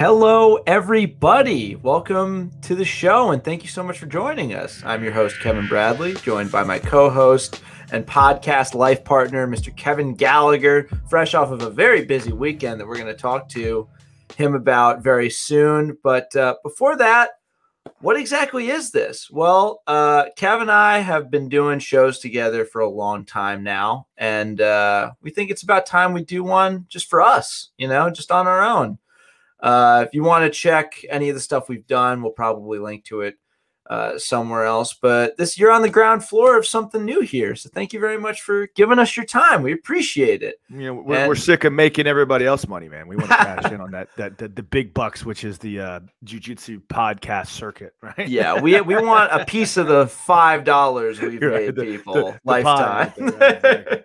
Hello, everybody. Welcome to the show, and thank you so much for joining us. I'm your host, Kevin Bradley, joined by my co host and podcast life partner, Mr. Kevin Gallagher, fresh off of a very busy weekend that we're going to talk to him about very soon. But uh, before that, what exactly is this? Well, uh, Kev and I have been doing shows together for a long time now, and uh, we think it's about time we do one just for us, you know, just on our own. Uh, if you want to check any of the stuff we've done, we'll probably link to it uh, somewhere else. But this you're on the ground floor of something new here. So thank you very much for giving us your time. We appreciate it. You know, we're, and, we're sick of making everybody else money, man. We want to cash in on that that the, the, big bucks, which is the uh, jujitsu podcast circuit, right? Yeah, we we want a piece of the five dollars we've right, paid the, people the, lifetime. Right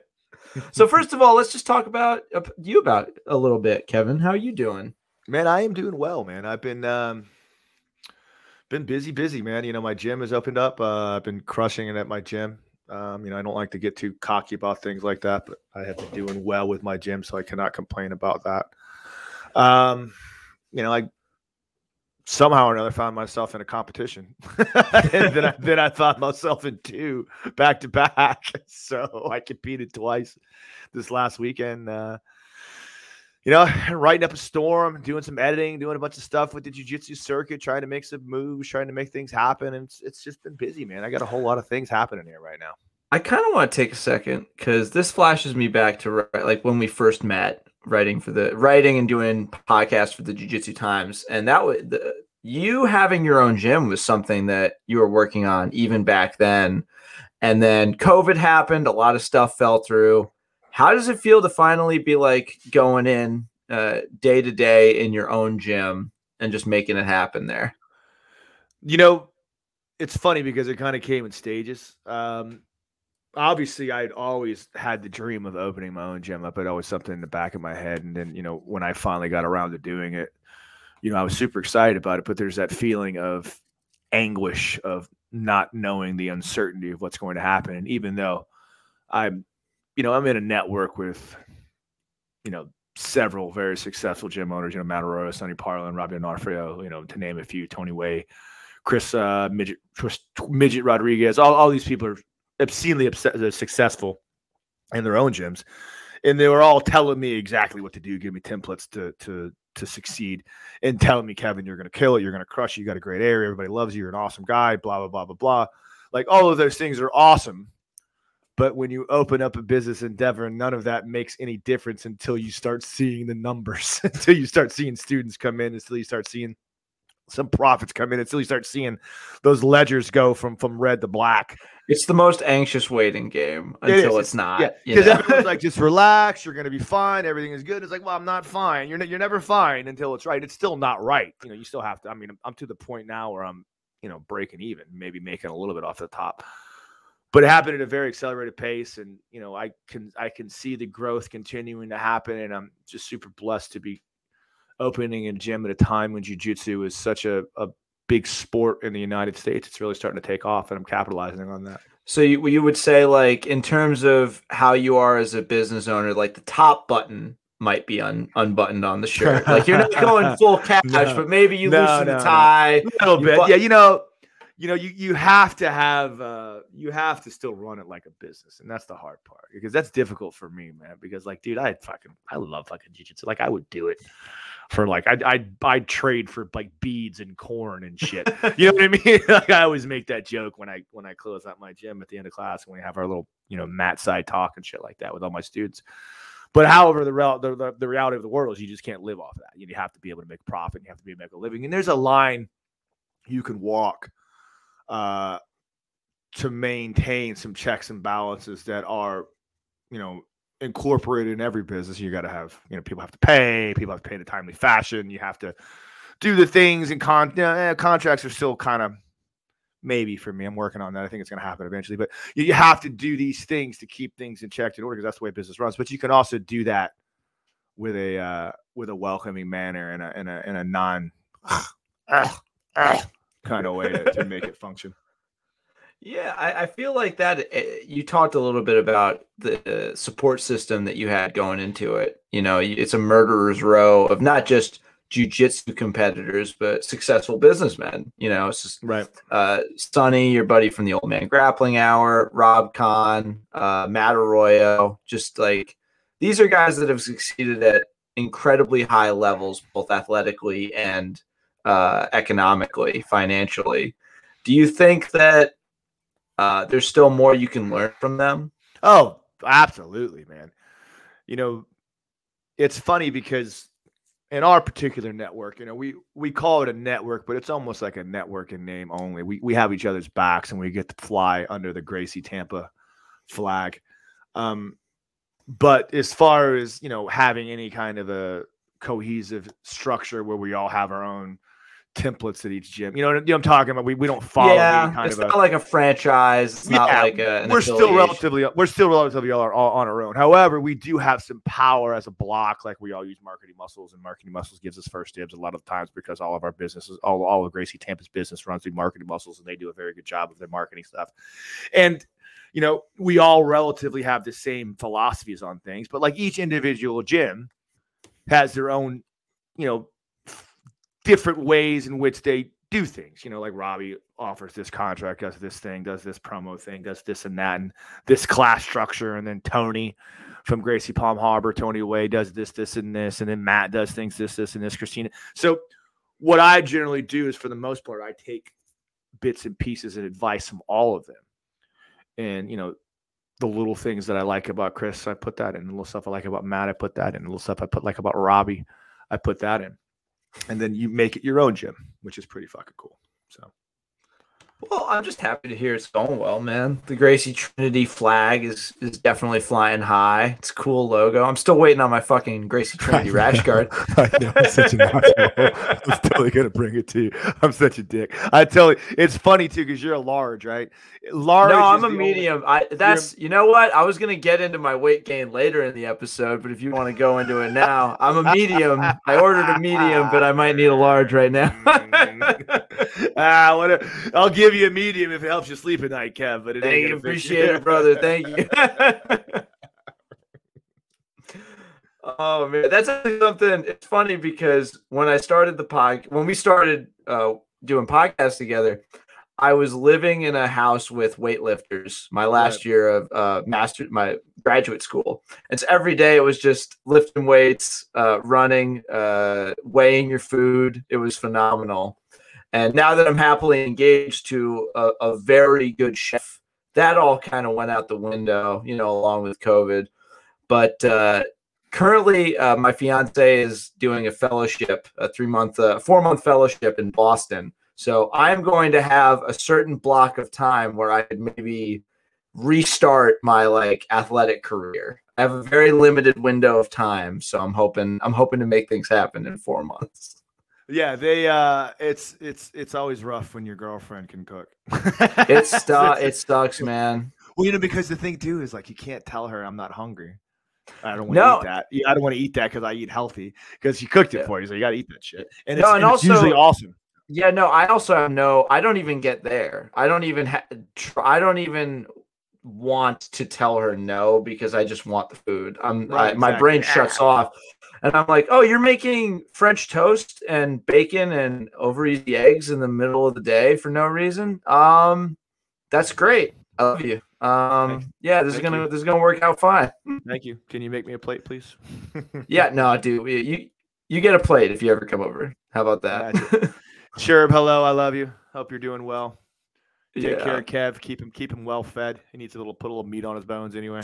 so first of all, let's just talk about uh, you about a little bit, Kevin. How are you doing? Man, I am doing well, man. I've been um, been busy, busy, man. You know, my gym has opened up. Uh, I've been crushing it at my gym. Um, you know, I don't like to get too cocky about things like that, but I have been doing well with my gym, so I cannot complain about that. Um, you know, I somehow or another found myself in a competition. then I, then I found myself in two back to back. So I competed twice this last weekend. Uh, you know, writing up a storm, doing some editing, doing a bunch of stuff with the jiu-jitsu circuit, trying to make some moves, trying to make things happen. And it's, it's just been busy, man. I got a whole lot of things happening here right now. I kind of want to take a second because this flashes me back to like when we first met writing for the writing and doing podcasts for the Jiu-Jitsu Times. And that was the, you having your own gym was something that you were working on even back then. And then COVID happened, a lot of stuff fell through how does it feel to finally be like going in uh, day to day in your own gym and just making it happen there? You know, it's funny because it kind of came in stages. Um, obviously, I'd always had the dream of opening my own gym up. It always something in the back of my head. And then, you know, when I finally got around to doing it, you know, I was super excited about it. But there's that feeling of anguish of not knowing the uncertainty of what's going to happen. And even though I'm you know, I'm in a network with, you know, several very successful gym owners, you know, Matt Arroyo, Sonny Parlin, Robbie Onofrio, you know, to name a few, Tony Way, Chris uh, Midget, Midget Rodriguez, all, all these people are obscenely obs- successful in their own gyms. And they were all telling me exactly what to do, give me templates to, to, to succeed and telling me, Kevin, you're going to kill it. You're going to crush it. You got a great area. Everybody loves you. You're an awesome guy, blah, blah, blah, blah, blah. Like all of those things are awesome but when you open up a business endeavor, none of that makes any difference until you start seeing the numbers, until you start seeing students come in, until you start seeing some profits come in, until you start seeing those ledgers go from from red to black. It's the most anxious waiting game until it it's not. Yeah, because everyone's like, just relax, you're gonna be fine, everything is good. It's like, well, I'm not fine. You're ne- you're never fine until it's right. It's still not right. You know, you still have to. I mean, I'm, I'm to the point now where I'm, you know, breaking even, maybe making a little bit off the top but it happened at a very accelerated pace and you know i can i can see the growth continuing to happen and i'm just super blessed to be opening a gym at a time when jiu-jitsu is such a, a big sport in the united states. It's really starting to take off and i'm capitalizing on that. So you, you would say like in terms of how you are as a business owner like the top button might be un, unbuttoned on the shirt. Like you're not going full cash no, but maybe you no, loosen no, the tie a little bit. bu- yeah you know you know, you you have to have uh you have to still run it like a business, and that's the hard part because that's difficult for me, man. Because like, dude, I fucking I love fucking jiu-jitsu. Like, I would do it for like I I I trade for like beads and corn and shit. you know what I mean? like I always make that joke when I when I close out my gym at the end of class when we have our little you know mat side talk and shit like that with all my students. But however, the, the, the, the reality of the world is you just can't live off of that. You have to be able to make profit. You have to be able to make a living. And there's a line you can walk uh, to maintain some checks and balances that are, you know, incorporated in every business. You got to have, you know, people have to pay, people have to pay in a timely fashion. You have to do the things and con- you know, eh, contracts are still kind of maybe for me. I'm working on that. I think it's going to happen eventually, but you, you, have to do these things to keep things in check in order because that's the way business runs. But you can also do that with a uh, with a welcoming manner and a in a in a non kind of way to, to make it function. Yeah, I, I, feel like that. Eh, you talked a little bit about the support system that you had going into it. You know, it's a murderer's row of not just jujitsu competitors, but successful businessmen. You know, it's just Right. uh, Sonny, your buddy from the Old Man Grappling Hour, Rob Kahn, uh, Matt Arroyo. Just like these are guys that have succeeded at incredibly high levels, both athletically and uh, economically, financially. Do you think that uh, there's still more you can learn from them? Oh, absolutely, man. You know, it's funny because in our particular network, you know, we we call it a network, but it's almost like a network in name only. We we have each other's backs and we get to fly under the Gracie Tampa flag. Um, but as far as you know, having any kind of a cohesive structure where we all have our own templates at each gym, you know, you know what I'm talking about. We, we don't follow yeah, kind it's of a not like a franchise. It's not like a, we're still relatively we're still relatively all, all on our own. However, we do have some power as a block, like we all use marketing muscles, and marketing muscles gives us first dibs a lot of times because all of our businesses, all all of Gracie Tampa's business runs through marketing muscles, and they do a very good job of their marketing stuff. And you know, we all relatively have the same philosophies on things, but like each individual gym has their own, you know, different ways in which they do things. You know, like Robbie offers this contract, does this thing, does this promo thing, does this and that, and this class structure. And then Tony from Gracie Palm Harbor, Tony Way does this, this, and this. And then Matt does things, this, this, and this, Christina. So what I generally do is for the most part, I take bits and pieces and advice from all of them. And, you know, the little things that I like about Chris, I put that in. The little stuff I like about Matt, I put that in. The little stuff I put like about Robbie, I put that in. And then you make it your own gym, which is pretty fucking cool. So Well, I'm just happy to hear it's going well, man. The Gracie Trinity flag is is definitely flying high. It's a cool logo. I'm still waiting on my fucking Gracie Trinity rash guard. I know, I'm such an asshole. I'm totally gonna bring it to you. I'm such a dick. I tell you, it's funny too because you're a large, right? Large. No, I'm a the only- medium. I that's you know what? I was gonna get into my weight gain later in the episode, but if you want to go into it now, I'm a medium. I ordered a medium, but I might need a large right now. ah, what I'll give you a medium if it helps you sleep at night, Kev. But it Thank ain't you, appreciate it, brother. Thank you. oh man, that's something. It's funny because when I started the pod, when we started uh, doing podcasts together, I was living in a house with weightlifters. My last Right. year of uh, master, my graduate school, and so every day it was just lifting weights, uh, running, uh, weighing your food. It was phenomenal. And now that I'm happily engaged to a, a very good chef, that all kind of went out the window, you know, along with COVID. But uh, currently, uh, my fiance is doing a fellowship, a three month, uh, four month fellowship in Boston. So I'm going to have a certain block of time where I could maybe restart my like athletic career. I have a very limited window of time, so I'm hoping I'm hoping to make things happen in four months. Yeah, they. uh It's it's it's always rough when your girlfriend can cook. It stu- it sucks, man. Well, you know, because the thing too is like you can't tell her I'm not hungry. I don't want to No. eat that. Yeah, I don't want to eat that because I eat healthy. Because she cooked it Yeah. for you, so you got to eat that shit. And No, it's, and and it's usually also- awesome. Yeah, no, I also have no. I don't even get there. I don't even. Ha- try, I don't even want to tell her no because I just want the food. I'm. Right, I, my brain exactly. shuts off, and I'm like, "Oh, you're making French toast and bacon and over easy eggs in the middle of the day for no reason." Um, that's great. I love you. Um, yeah, this is gonna you. this is gonna work out fine. Thank you. Can you make me a plate, please? Yeah, no, dude, you you, you get a plate if you ever come over. How about that? Sherb, hello. I love you. Hope you're doing well. Take Yeah. care of Kev. Keep him keep him well fed. He needs a little put a little meat on his bones anyway.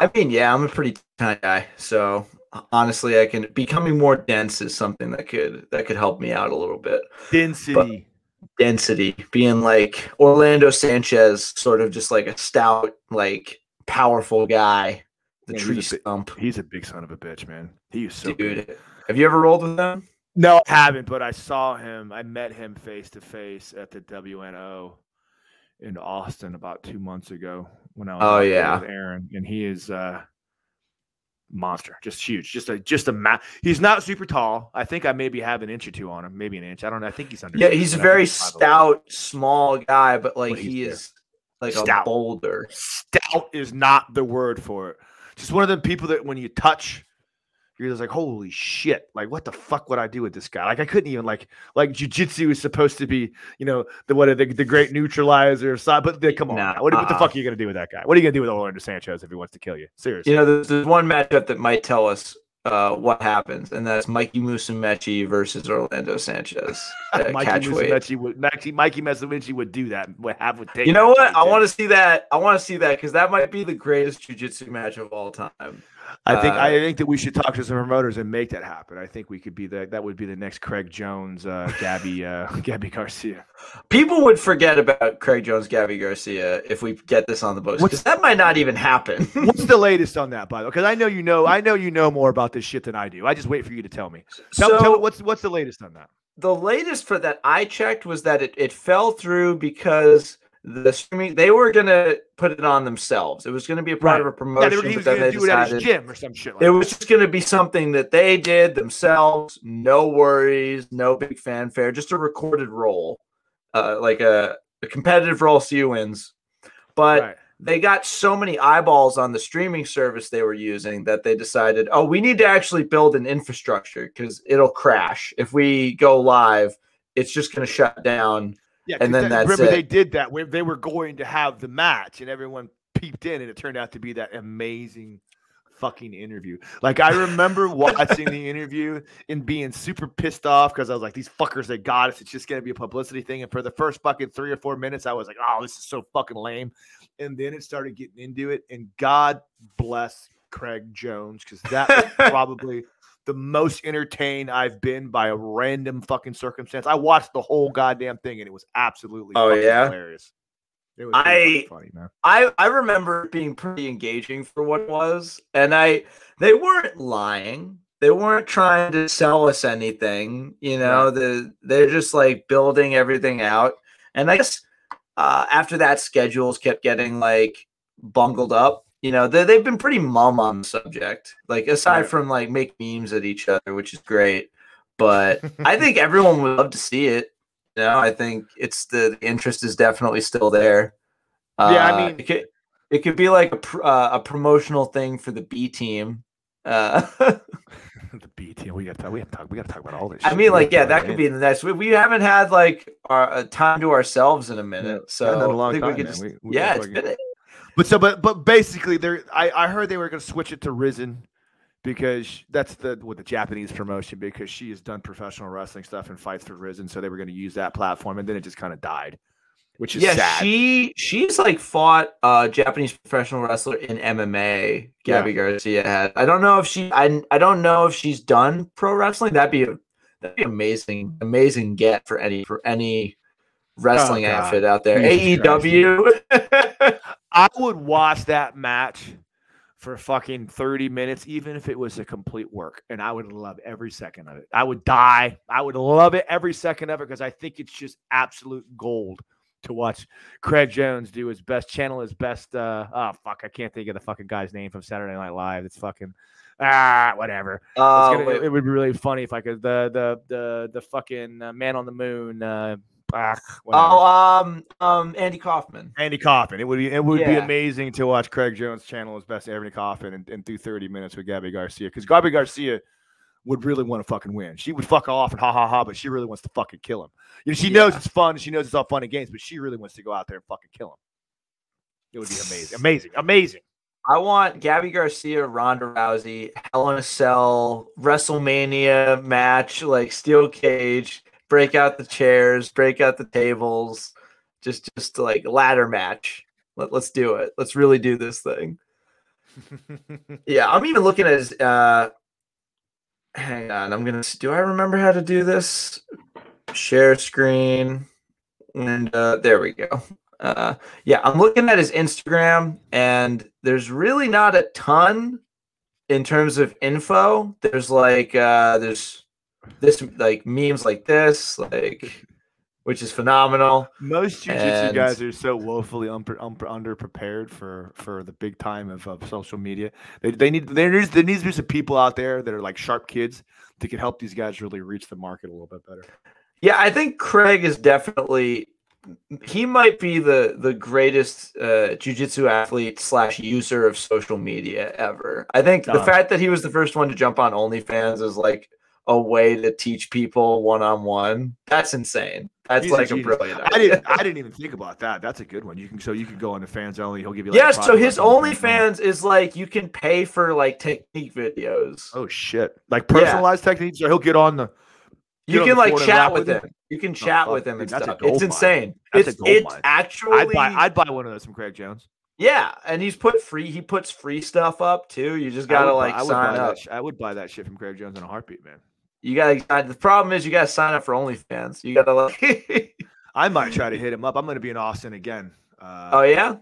I mean, yeah, I'm a pretty tiny guy, so honestly, I can becoming more dense is something that could that could help me out a little bit. Density. Density, being like Orlando Sanchez, sort of just like a stout, like powerful guy, the he's tree a bit- stump, He's a big son of a bitch, man. He is so good. Have you ever rolled with him? No, I haven't, but I saw him. I met him face to face at the WNO in Austin about two months ago when I was Oh, yeah. with Aaron, and he is uh monster, just huge, just a just a ma- He's not super tall. I think I maybe have an inch or two on him, maybe an inch. I don't know. I think he's under. Yeah, he's a but I think very he's stout, small guy, but like But he there. is like a boulder. Stout is not the word for it. Just one of them people that when you touch, You're just like, holy shit! Like, what the fuck would I do with this guy? Like, I couldn't even like like jujitsu is supposed to be, you know, the what the, the great neutralizer. Side, but the, come on, Nah, what, what the uh-uh. fuck are you gonna do with that guy? What are you gonna do with Orlando Sanchez if he wants to kill you? Seriously. You know, there's, there's one matchup that might tell us uh, what happens, and that's Mikey Musumeci versus Orlando Sanchez. Uh, Mikey. Musumeci would Mikey, Mikey Musumeci would do that. Would have would take. You know what? I want to see that. I want to see that because that might be the greatest jujitsu match of all time. I think uh, I think that we should talk to some promoters and make that happen. I think we could be the that would be the next Craig Jones, uh, Gabby, uh, Gabby Garcia. People would forget about Craig Jones, Gabby Garcia if we get this on the books because that might not even happen. What's the latest on that, by the way? Because I know you know, I know you know more about this shit than I do. I just wait for you to tell me. Tell, so tell me what's what's the latest on that? the latest for that I checked was that it, it fell through because the streaming they were gonna put it on themselves. It was gonna be a part Right. of a promotion. Yeah, they were, he was then they do it at his gym or some shit like It was just going to be something that they did themselves, no worries, no big fanfare, just a recorded role, uh, like a, a competitive role. See who wins. But Right. they got so many eyeballs on the streaming service they were using that they decided, oh, we need to actually build an infrastructure because it'll crash if we go live. It's just going to shut down. Yeah, and then that- remember it. they did that where they were going to have the match, and everyone peeped in, and it turned out to be that amazing fucking interview. Like I remember watching the interview and being super pissed off because I was like, these fuckers, they got us. It's just gonna be a publicity thing. And for the first fucking three or four minutes, I was like, oh, this is so fucking lame. And then it started getting into it, and God bless Craig Jones because that was probably the most entertained I've been by a random fucking circumstance. I watched the whole goddamn thing and it was absolutely Oh, yeah? hilarious. It was I- funny, man. I I remember it being pretty engaging for what it was, and I they weren't lying. They weren't trying to sell us anything, you know. The they're just like building everything out, and I guess uh, after that, schedules kept getting like bungled up. You know, they they've been pretty mum on the subject. Like aside Right. from like make memes at each other, which is great, but I think everyone would love to see it. You know, I think it's the, the interest is definitely still there. Yeah, I Uh, mean- it could, it could be like a pr- uh, a promotional thing for the B team. Uh, the B team. We got to we have to talk. We got to talk about all this. I shit. mean, like, yeah, that could be the next. We, we haven't had like our uh, time to ourselves in a minute, so a I long think we time, could man. just, We- we yeah, it's been it. But so, but but basically, there. I I heard they were going to switch it to Rizin because that's the with the Japanese promotion because she has done professional wrestling stuff and fights for Rizin, so they were going to use that platform, and then it just kind of died, which is Yeah, sad. she she's like fought a Japanese professional wrestler in MMA. Gabby Garcia had. I don't know if she. I I don't know if she's done pro wrestling. That'd be a that'd be amazing, amazing get for any for any oh, wrestling Oh, outfit out there. Jesus AEW. I would watch that match for fucking 30 minutes, even if it was a complete work. And I would love every second of it. I would die. I would love it every second of it because I think it's just absolute gold to watch Craig Jones do his best, channel his best. Uh, oh, fuck. I can't think of the fucking guy's name from Saturday Night Live. It's fucking. Ah, whatever. Oh, gonna- it would be really funny if I could the the the the fucking uh, man on the moon. Uh, ah, oh, um, um, Andy Kaufman. Andy Kaufman. It would be it would be amazing to watch Craig Jones channel his best Andy Kaufman and, and do 30 minutes with Gabby Garcia because Gabby Garcia would really want to fucking win. She would fuck off and ha ha ha, but she really wants to fucking kill him. You know, she knows it's fun. She knows it's all fun and games, but she really wants to go out there and fucking kill him. It would be amazing, amazing, amazing. I want Gabby Garcia, Ronda Rousey, Hell in a Cell, WrestleMania match, like steel cage, break out the chairs, break out the tables, just just like ladder match. Let, let's do it. Let's really do this thing. Yeah, I'm even looking at his uh hang on, I'm gonna do I remember how to do this? Share screen. And uh there we go. Uh yeah, I'm looking at his Instagram and there's really not a ton in terms of info. There's like uh there's this like memes like this, like which is phenomenal. Most jiu-jitsu And- guys are so woefully unpre- unpre- underprepared for for the big time of, of social media. They, they need there needs there needs to be some people out there that are like sharp kids that can help these guys really reach the market a little bit better. Yeah, I think Craig is definitely he might be the the greatest uh, jujitsu athlete slash user of social media ever. I think the Uh. fact that he was the first one to jump on OnlyFans is like a way to teach people one on one. That's insane. That's He's like a, genius. brilliant. I didn't. I didn't even think about that. That's a good one. You can so you can go on the fans only. He'll give you. Like, Yes, so his lessons on the phone. OnlyFans is like you can pay for like technique videos. Oh shit! Like personalized techniques, or he'll get on the. you can like chat with him. You can oh, chat fuck, with him and stuff. It's mine. insane. That's a it's it's mine. actually I'd buy. I'd buy one of those from Craig Jones. yeah, and he's put free. He puts free stuff up too. You just gotta would like I would sign up. Sh- I would buy that shit from Craig Jones in a heartbeat, man. You gotta. The problem is you gotta sign up for OnlyFans. You gotta like. I might try to hit him up. I'm going to be in Austin again. Uh, oh yeah.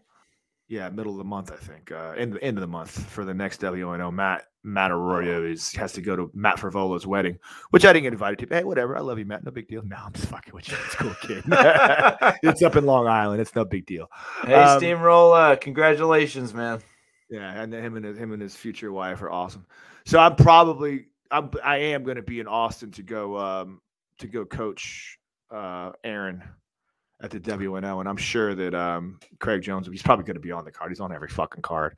yeah, middle of the month, I think. Uh, end end of the month for the next WNO. Matt Matt Arroyo is has to go to Matt Fervolo's wedding, which I didn't get invited to. Hey, whatever. I love you, Matt. No big deal. No, I'm just fucking with you. It's cool kid. it's up in Long Island. It's no big deal. Hey, Um, Steamroller, congratulations, man. Yeah, and him and his, him and his future wife are awesome. So I'm probably I'm I am going to be in Austin to go um to go coach uh Aaron at the WNO, and I'm sure that um Craig Jones he's probably going to be on the card. He's on every fucking card.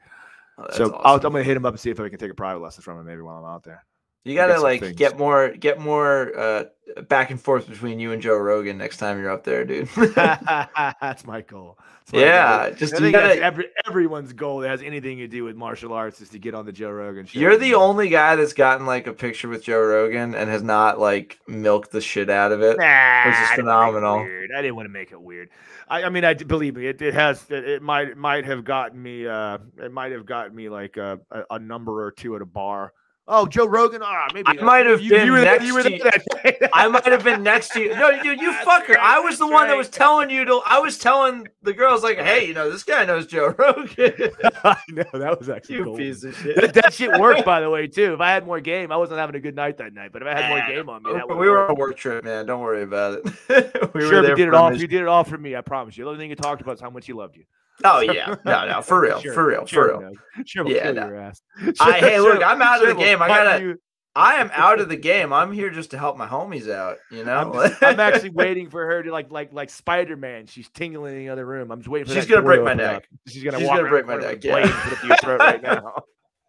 Oh, so I'll, I'm going to hit him up and see if I can take a private lesson from him maybe while I'm out there. You gotta like things. get more, get more uh, back and forth between you and Joe Rogan next time you're up there, dude. That's my goal. That's my yeah, goal. just I think gotta. every, everyone's goal that has anything to do with martial arts is to get on the Joe Rogan show. You're the only guy that's gotten like a picture with Joe Rogan and has not like milked the shit out of it. Nah, which is I didn't it phenomenal. I didn't want to make it weird. I, I mean, I believe me, it, it has. It, it might might have gotten me. Uh, it might have gotten me like a, a, a number or two at a bar. Oh, Joe Rogan. Ah, maybe I might have you, been you were, next you were to you. that. I might have been next to you. No, you, you That's fucker. right, I was the one that was telling you to. I was telling the girls like, hey, you know, this guy knows Joe Rogan. I know that was actually you cool. piece of That, shit. that shit worked, by the way, too. If I had more game, I wasn't having a good night that night. But if I had more Ah, game on me, that we were on a work trip, man. Don't worry about it. we sure, there you did it all. You did it all for me. I promise you. The only thing you talked about is how much he loved you. Oh yeah, no, no, for real, Sure, for real, sure for real. Sure, Yeah, kill no. your ass. I- hey, look, I'm out of the game. I gotta- you- I am out of the game. I'm here just to help my homies out. You I'm, know, just- I'm actually waiting for her to like like like Spider Man. She's tingling in the other room. I'm just waiting for. She's gonna break my neck. up. She's gonna She's walk gonna break my neck, yeah. blade put it your throat right now.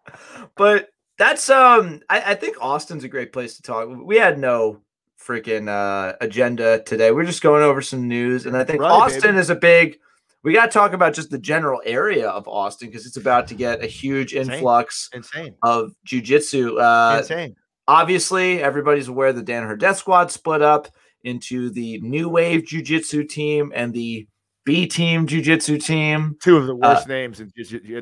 but that's um I, I think austin's a great place to talk we had no freaking uh agenda today we're just going over some news and i think Right, austin baby. is a big we got to talk about just the general area of austin because it's about to get a huge Insane. influx Insane. of jiu-jitsu uh Insane. obviously everybody's aware the Danaher Death Squad split up into the New Wave Jiu Jitsu team and the B Team Jiu Jitsu team. Two of the Uh, worst names in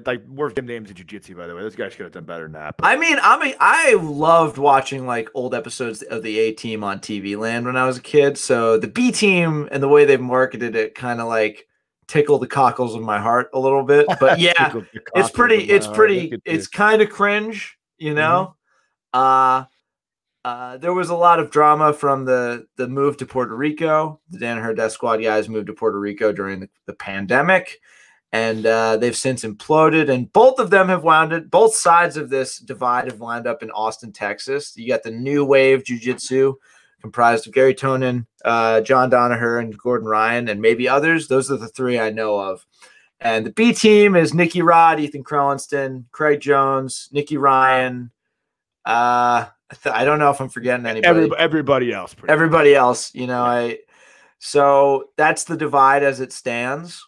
like worst names in jiu-jitsu. By the way, those guys could have done better than that. but- I mean, I mean, I loved watching like old episodes of the A Team on TV Land when I was a kid. So the B Team and the way they've marketed it kind of like tickled the cockles of my heart a little bit. But yeah, it's pretty it's heart. pretty it's kind of cringe you know uh uh there was a lot of drama from the the move to puerto rico the danaher death squad guys moved to puerto rico during the, the pandemic and uh they've since imploded and both of them have wound it both sides of this divide have wound up in austin texas you got the new wave jiu-jitsu comprised of garry tonon uh john danaher and gordon ryan and maybe others those are the three i know of and the B team is Nicky Rod, Ethan Crelinsten, Craig Jones, Nicky Ryan. Uh, I, don't know if I'm forgetting anybody. Everybody, everybody else. pretty much. Everybody else, you know, I. So that's the divide as it stands.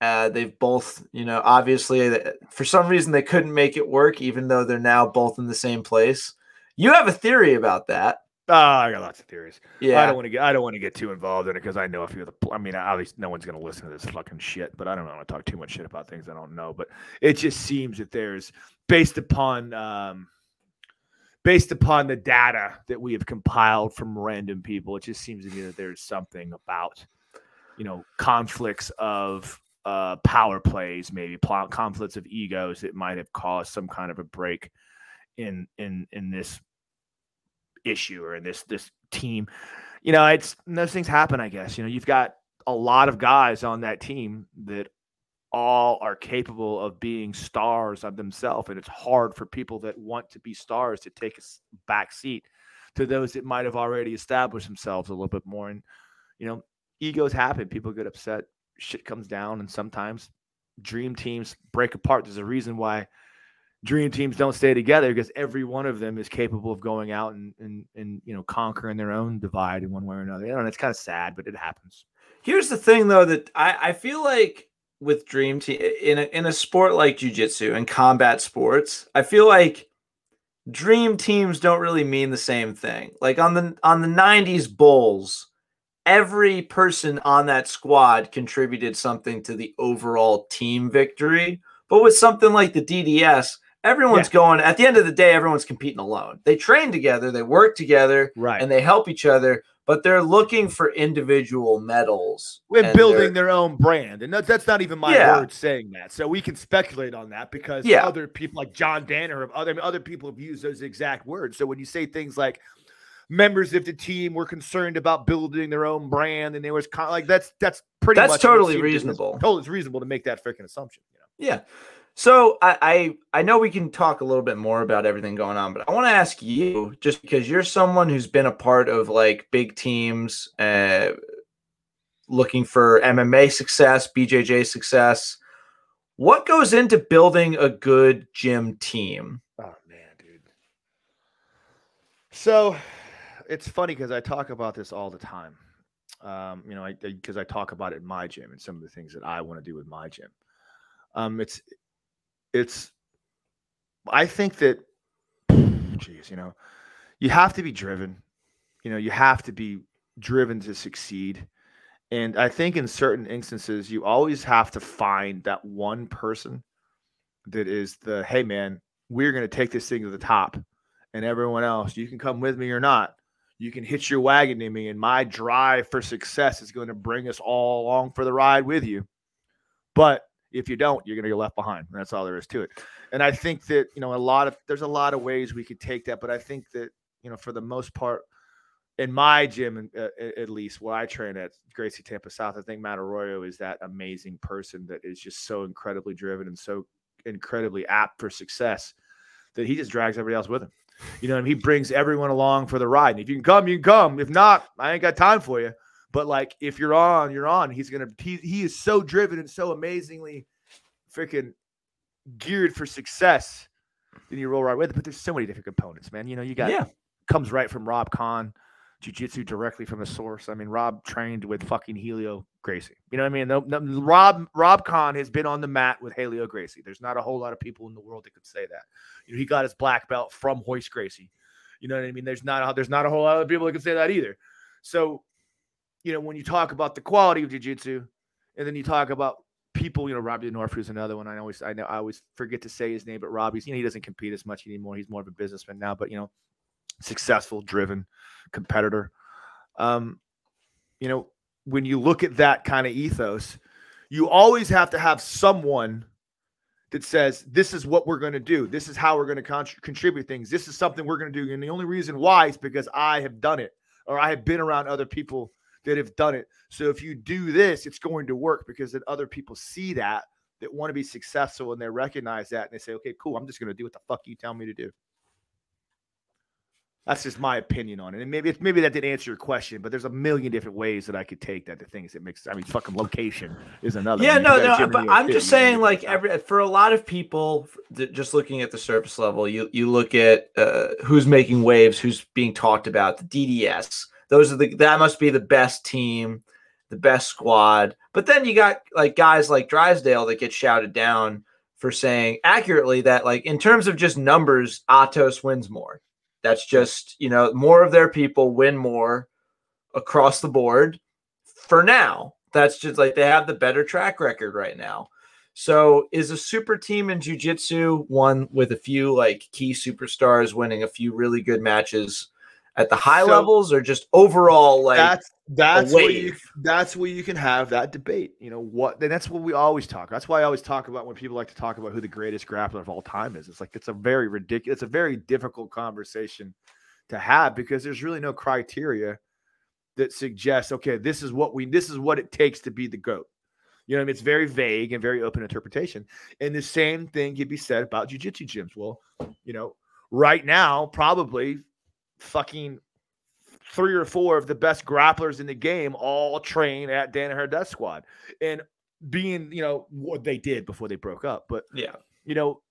Uh, they've both, you know, obviously for some reason they couldn't make it work, even though they're now both in the same place. You have a theory about that, Oh, I got lots of theories. Yeah, I don't want to get. I don't want to get too involved in it because I know a few of the. I mean, obviously no one's going to listen to this fucking shit. But I don't want to talk too much shit about things I don't know. But it just seems that there's based upon um, based upon the data that we have compiled from random people. It just seems to me that there's something about you know conflicts of uh, power plays, maybe pl- conflicts of egos that might have caused some kind of a break in in in this issue or in this this team. You know, it's those things happen, I guess. You know, you've got a lot of guys on that team that all are capable of being stars of themselves. And it's hard for people that want to be stars to take a back seat to those that might have already established themselves a little bit more. And, you know, egos happen. People get upset. Shit comes down, and sometimes dream teams break apart. There's a reason why dream teams don't stay together because every one of them is capable of going out and and, and you know conquering their own divide in one way or another. You know, and it's kind of sad, but it happens. Here's the thing, though, that I, I feel like with dream team in a, in a sport like jujitsu and combat sports, I feel like dream teams don't really mean the same thing. Like on the on the 90s Bulls, every person on that squad contributed something to the overall team victory. But with something like the DDS, everyone's yeah. going at the end of the day, everyone's competing alone. They train together, they work together, right, and they help each other but they're looking for individual medals and, building their own brand. And that's, that's not even my yeah. word saying that. So we can speculate on that because yeah. other people like John Danaher of other, other people have used those exact words. So when you say things like members of the team were concerned about building their own brand and there was kind of like that's that's pretty that's totally reasonable. Totally reasonable to make that freaking assumption. You know? Yeah. So I, I, I know we can talk a little bit more about everything going on, but I want to ask you just because you're someone who's been a part of like big teams, uh, looking for MMA success, BJJ success. What goes into building a good gym team? Oh man, dude. So it's funny because I talk about this all the time. Um, you know, because I, I, I talk about it in my gym and some of the things that I want to do with my gym. Um, it's it's I think that geez, you know, you have to be driven. You know, you have to be driven to succeed. And I think in certain instances, you always have to find that one person that is the hey man, we're going to take this thing to the top. And everyone else, you can come with me or not. You can hitch your wagon to me, and my drive for success is going to bring us all along for the ride with you. But if you don't, you're going to get left behind. That's all there is to it. And I think that you know a lot of there's a lot of ways we could take that, but I think that you know for the most part, in my gym, uh, at least where I train at Gracie Tampa South, I think Matt Arroyo is that amazing person that is just so incredibly driven and so incredibly apt for success that he just drags everybody else with him. You know, and he brings everyone along for the ride. And if you can come, you can come. If not, I ain't got time for you. But like if you're on, you're on. He's gonna he he is so driven and so amazingly freaking geared for success. Then you roll right with it. But there's so many different components, man. You know, you got yeah. comes right from Rob Kahn, jiu-jitsu directly from the source. I mean, Rob trained with fucking Helio Gracie. You know what I mean? No, no, Rob Rob Kahn has been on the mat with Helio Gracie. There's not a whole lot of people in the world that could say that. You know, he got his black belt from Royce Gracie. You know what I mean? There's not a, there's not a whole lot of people that can say that either. So you know, when you talk about the quality of jiu-jitsu, and then you talk about people, you know, Robbie North is another one. I always I know I always forget to say his name, but Robbie's, you know, he doesn't compete as much anymore. He's more of a businessman now, but you know, successful, driven competitor. Um, you know, when you look at that kind of ethos, you always have to have someone that says this is what we're going to do this is how we're going to con- contribute things this is something we're going to do and the only reason why is because i have done it or i have been around other people that have done it. So if you do this, it's going to work because then other people see that that want to be successful and they recognize that and they say, okay, cool, I'm just going to do what the fuck you tell me to do. That's just my opinion on it. And maybe maybe that didn't answer your question, but there's a million different ways that I could take that. The things that makes I mean, fucking location is another. Yeah, no, no. But I'm just saying, like every for a lot of people, just looking at the surface level, you you look at uh, who's making waves, who's being talked about, the DDS those are the that must be the best team, the best squad. But then you got like guys like Drysdale that get shouted down for saying accurately that like in terms of just numbers, Atos wins more. That's just, you know, more of their people win more across the board for now. That's just like they have the better track record right now. So is a super team in jiu-jitsu one with a few like key superstars winning a few really good matches at the high so levels or just overall like that's that's where you that's where you can have that debate you know what and that's what we always talk that's why i always talk about when people like to talk about who the greatest grappler of all time is it's like it's a very ridiculous it's a very difficult conversation to have because there's really no criteria that suggests okay this is what we this is what it takes to be the goat. You know I mean? it's very vague and very open interpretation. And the same thing can be said about jiu-jitsu gyms. Well you know right now probably fucking three or four of the best grapplers in the game all train at Danaher Death Squad. And being, you know, what they did before they broke up. But yeah, you know,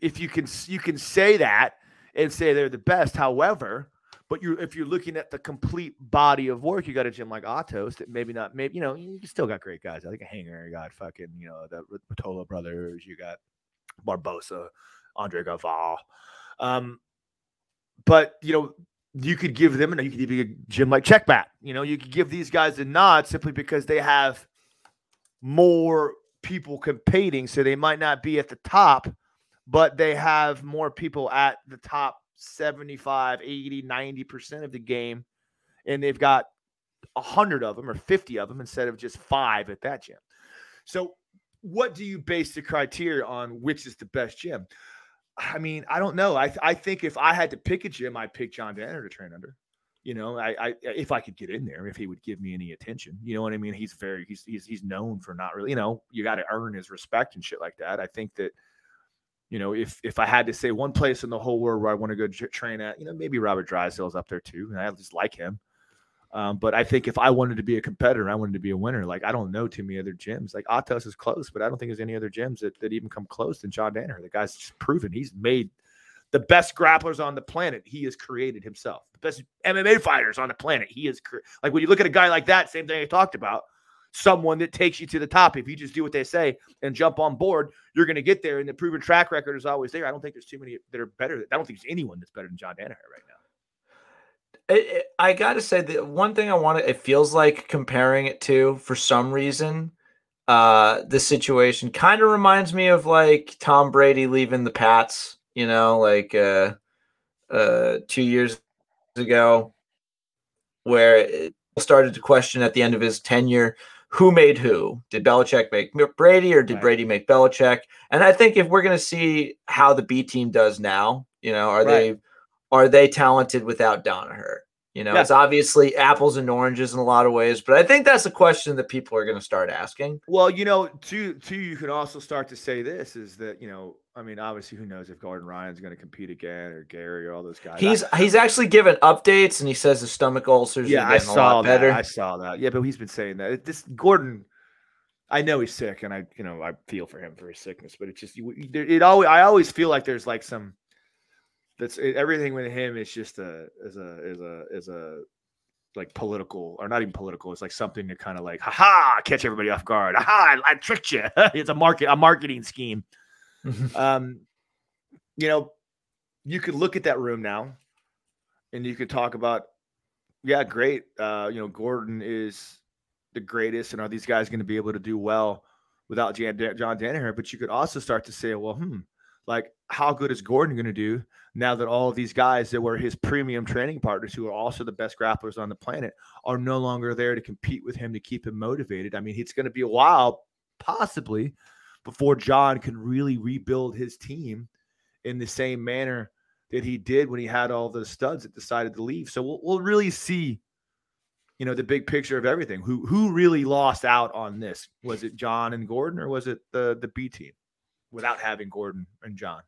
if you can you can say that and say they're the best, however, but you if you're looking at the complete body of work, you got a gym like Atos that maybe not maybe you know, you still got great guys. I think a hanger, you got fucking, you know, the Rotolo brothers, you got Barbosa, Andre Galvao. Um, but you know, you could give them, and you could even a gym like Checkmat. You know, you could give these guys a nod simply because they have more people competing, so they might not be at the top, but they have more people at the top 75, 80, 90% of the game, and they've got 100 of them or 50 of them instead of just five at that gym. So, what do you base the criteria on which is the best gym? I mean, I don't know. I I think if I had to pick a gym, I'd pick John Danaher to train under. You know, I, I if I could get in there, if he would give me any attention, you know what I mean. He's very he's he's he's known for not really, you know, you got to earn his respect and shit like that. I think that, you know, if if I had to say one place in the whole world where I want to go train at, you know, maybe Robert Drysdale's up there too, and I just like him. Um, but I think if I wanted to be a competitor, I wanted to be a winner. Like I don't know too many other gyms. Like Atos is close, but I don't think there's any other gyms that, that even come close to John Danaher. The guy's just proven he's made the best grapplers on the planet. He has created himself. The best MMA fighters on the planet. He is cre- like when you look at a guy like that, same thing I talked about. Someone that takes you to the top. If you just do what they say and jump on board, you're going to get there. And the proven track record is always there. I don't think there's too many that are better. I don't think there's anyone that's better than John Danaher right now. It, I got to say the one thing I want to, it feels like comparing it to, for some reason, uh, the situation kind of reminds me of like Tom Brady leaving the Pats, you know, like uh, uh, two years ago, where it started to question at the end of his tenure who made who. Did Belichick make Brady or did right. Brady make Belichick? And I think if we're going to see how the B team does now, you know, are right. they are they talented without Danaher? You know, yeah. it's obviously apples and oranges in a lot of ways, but I think that's a question that people are going to start asking. Well, you know, too, too, you can also start to say this is that you know, I mean, obviously, who knows if Gordon Ryan's going to compete again or Gary or all those guys. He's I, he's actually given updates and he says his stomach ulcers. Yeah, I saw that. Better. I saw that. Yeah, but he's been saying that this Gordon. I know he's sick, and I, you know, I feel for him for his sickness, but it's just it always. I always feel like there's like some that's it, everything with him is just a is a is a is a like political or not even political. It's like something to kind of like, ha catch everybody off guard. Ha, I, I tricked you. it's a market a marketing scheme. Um, you know, you could look at that room now, and you could talk about, yeah, great. Uh, you know, Gordon is the greatest, and are these guys going to be able to do well without Jan, John Danaher? But you could also start to say, well, hmm, like how good is Gordon going to do now that all of these guys that were his premium training partners, who are also the best grapplers on the planet, are no longer there to compete with him to keep him motivated? I mean, it's going to be a while, possibly, before John can really rebuild his team in the same manner that he did when he had all the studs that decided to leave. So we'll, we'll really see, you know, the big picture of everything. Who who really lost out on this? Was it John and Gordon, or was it the the B team? Without having Gordon and John.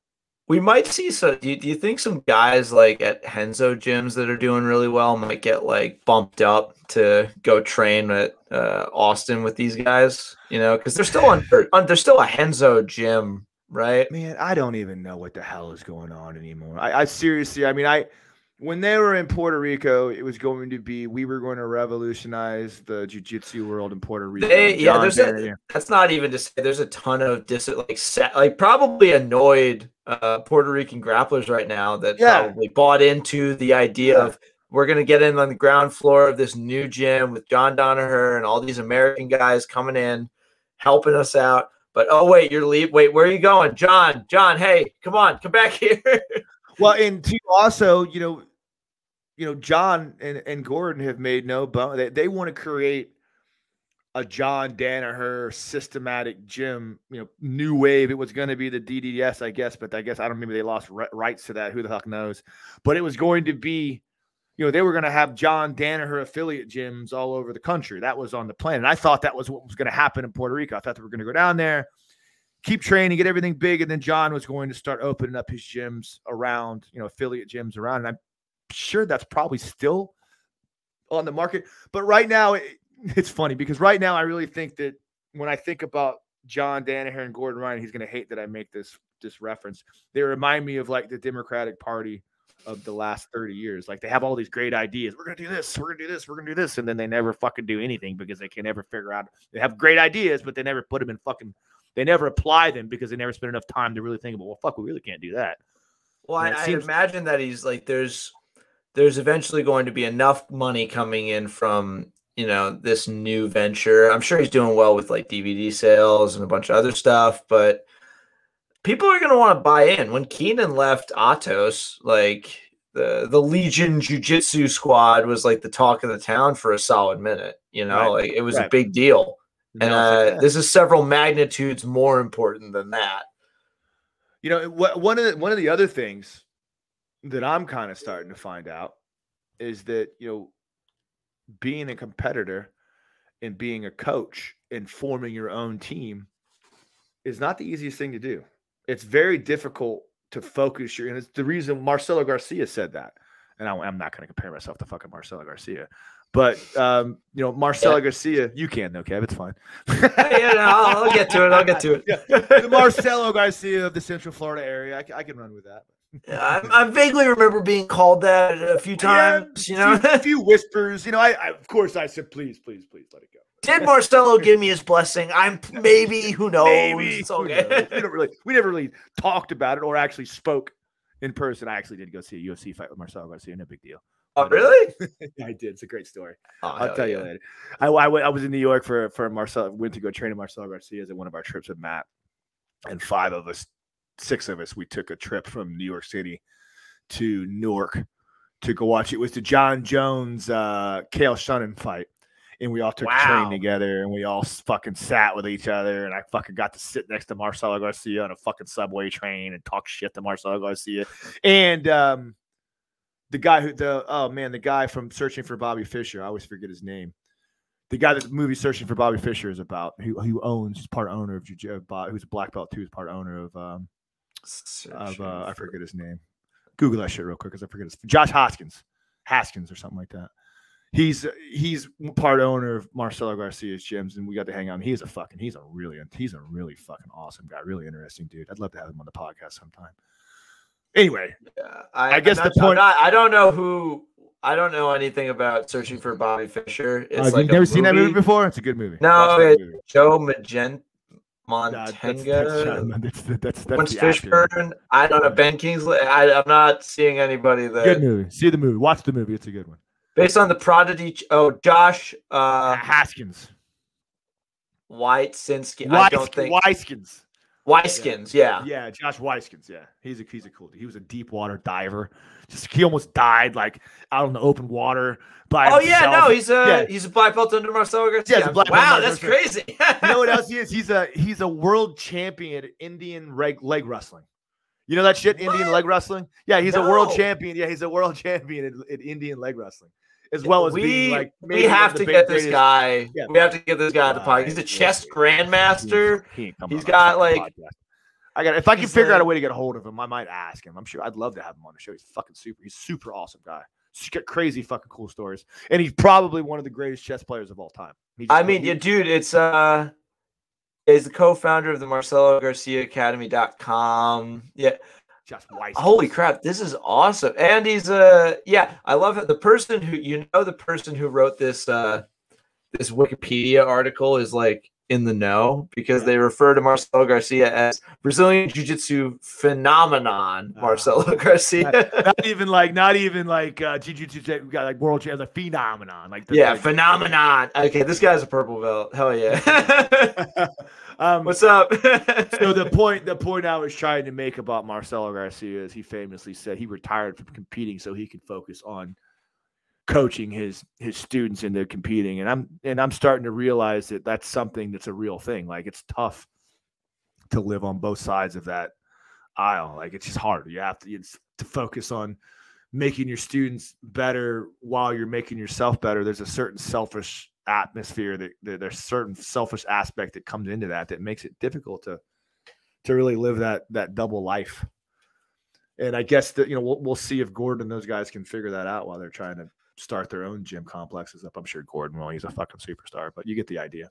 We might see some. Do you, do you think some guys like at Renzo gyms that are doing really well might get like bumped up to go train at uh, Austin with these guys? You know, because they're still under, they're still a Renzo gym, right? Man, I don't even know what the hell is going on anymore. I, I seriously, I mean, I when they were in Puerto Rico, it was going to be we were going to revolutionize the jiu-jitsu world in Puerto Rico. They, yeah, there's a, that's not even to say there's a ton of dis like set, like probably annoyed uh, Puerto Rican grapplers right now that yeah. probably bought into the idea yeah. of we're going to get in on the ground floor of this new gym with John Danaher and all these American guys coming in helping us out. But oh wait, you're leave. Wait, where are you going, John? John, hey, come on, come back here. well, and to also, you know, you know, John and, and Gordon have made no bone. They, they want to create a John Danaher systematic gym, you know, new wave. It was going to be the DDS, I guess, but I guess I don't remember they lost rights to that. Who the fuck knows? But it was going to be, you know, they were going to have John Danaher affiliate gyms all over the country. That was on the plan. And I thought that was what was going to happen in Puerto Rico. I thought they were going to go down there, keep training, get everything big. And then John was going to start opening up his gyms around, you know, affiliate gyms around. And I sure that's probably still on the market. But right now, it, it's funny because right now I really think that when I think about John Danaher and Gordon Ryan, he's going to hate that I make this this reference. They remind me of like the Democratic Party of the last 30 years. Like they have all these great ideas. We're gonna do this, we're gonna do this, we're gonna do this, and then they never fucking do anything because they can never figure out they have great ideas, but they never put them in fucking they never apply them because they never spend enough time to really think about well fuck, we really can't do that. Well, I, I imagine that he's like there's there's eventually going to be enough money coming in from you know this new venture. I'm sure he's doing well with like DVD sales and a bunch of other stuff, but people are going to want to buy in. When Keenan left Atos, like the the Legion Jiu Jitsu squad was like the talk of the town for a solid minute. You know, right. like it was right. a big deal. And uh, this is several magnitudes more important than that. You know, one of the, one of the other things that I'm kind of starting to find out is that you know, being a competitor and being a coach and forming your own team is not the easiest thing to do it's very difficult to focus your and it's the reason Marcelo Garcia said that. And I, am not going to compare myself to fucking Marcelo Garcia, but um, you know Marcelo yeah. Garcia, you can though, Kev. It's fine. yeah, no, I'll, I'll, get to it. I'll get to it. yeah. The Marcelo Garcia of the Central Florida area, I, I can run with that. Yeah, I, I, vaguely remember being called that a few times. Yeah, you know, a few whispers. You know, I, I of course I said, please, please, please let it go. Did Marcelo give me his blessing? I'm maybe who knows. Maybe it's okay. Knows. We don't really we never really talked about it or actually spoke in person. I actually did go see a UFC fight with Marcelo Garcia. No big deal. Oh, but, uh, really? I did. It's a great story. Oh, I'll tell yeah. you later. I, I, I was in New York for for Marcelo. Went to go train with Marcelo Garcia at one of our trips with Matt, and five of us, six of us, we took a trip from New York City to Newark to go watch. It was the Jon Jones uh, Chael Sonnen fight and we all took wow. a train together and we all fucking sat with each other and I fucking got to sit next to Marcelo Garcia on a fucking subway train and talk shit to Marcelo Garcia and um the guy who the oh man the guy from Searching for Bobby Fischer, I always forget his name the guy that the movie Searching for Bobby Fischer is about who who owns part owner of who's a black belt too is part owner of um of uh, I forget his name Google that shit real quick because I forget his Josh Hoskins Haskins or something like that he's he's part owner of Marcelo Garcia's gyms, and we got to hang out. He's a fucking he's a really he's a really fucking awesome guy, really interesting dude. I'd love to have him on the podcast sometime. Anyway, yeah, I, I guess the point not, I don't know who I don't know anything about searching for Bobby Fischer. It's uh, like you've never seen that movie before. It's a good movie. No, it's movie. Joe Mantegna. Montana. Nah, that's, that's, that's, that's Fishburne. I don't know. Ben Kingsley. I, I'm not seeing anybody there. Good movie. See the movie. Watch the movie. It's a good one. Based on the prodigy. Oh, Josh uh, Haskins. White Sinsky. I don't think Weiskins. Weiskins, yeah. yeah. Josh Weiskins, yeah. He's a he's a cool dude. He was a deep water diver. Just he almost died like out in the open water by Oh himself. yeah, no, he's a yeah. he's a black belt under Marcelo Garcia. Yeah, wow, that's crazy. you know what else he is? He's a he's a world champion at Indian leg leg wrestling. You know that shit, what? Indian leg wrestling? Yeah, he's no. a world champion. Yeah, he's a world champion in, in Indian leg wrestling as well as we, being like we have to get this guy. Yeah. We have to get this guy on the podcast. He's a chess grandmaster. He he's got like. Podcast. I got if I can figure out a way to get a hold of him, I might ask him. I'm sure I'd love to have him on the show. He's fucking super. He's super awesome guy. He's got crazy fucking cool stories, and he's probably one of the greatest chess players of all time. I mean, yeah, dude, it's uh, he's the co-founder of the Marcelo Garcia Academy.com. Yeah, just. Holy crap, this is awesome. And he's uh yeah, I love it. The person who you know the person who wrote this uh this Wikipedia article is like in the know because they refer to Marcelo Garcia as Brazilian Jiu-Jitsu phenomenon. Ah. Marcelo Garcia, not, not, even like, not even like uh, Jiu-Jitsu We got like world champ, a phenomenon. Like the, yeah, like, phenomenon. Okay, this guy's a purple belt. Hell yeah. um, What's up? so the point, the point I was trying to make about Marcelo Garcia is he famously said he retired from competing so he could focus on coaching his his students into competing. And i'm and i'm starting to realize that that's something that's a real thing. Like it's tough to live on both sides of that aisle. Like it's just hard. You have to to focus on making your students better while you're making yourself better. There's a certain selfish atmosphere that, there's certain selfish aspect that comes into that that makes it difficult to to really live that that double life And I guess that you know we'll, we'll see if Gordon and those guys can figure that out while they're trying to start their own gym complexes up. I'm sure Gordon will. He's a fucking superstar, but you get the idea.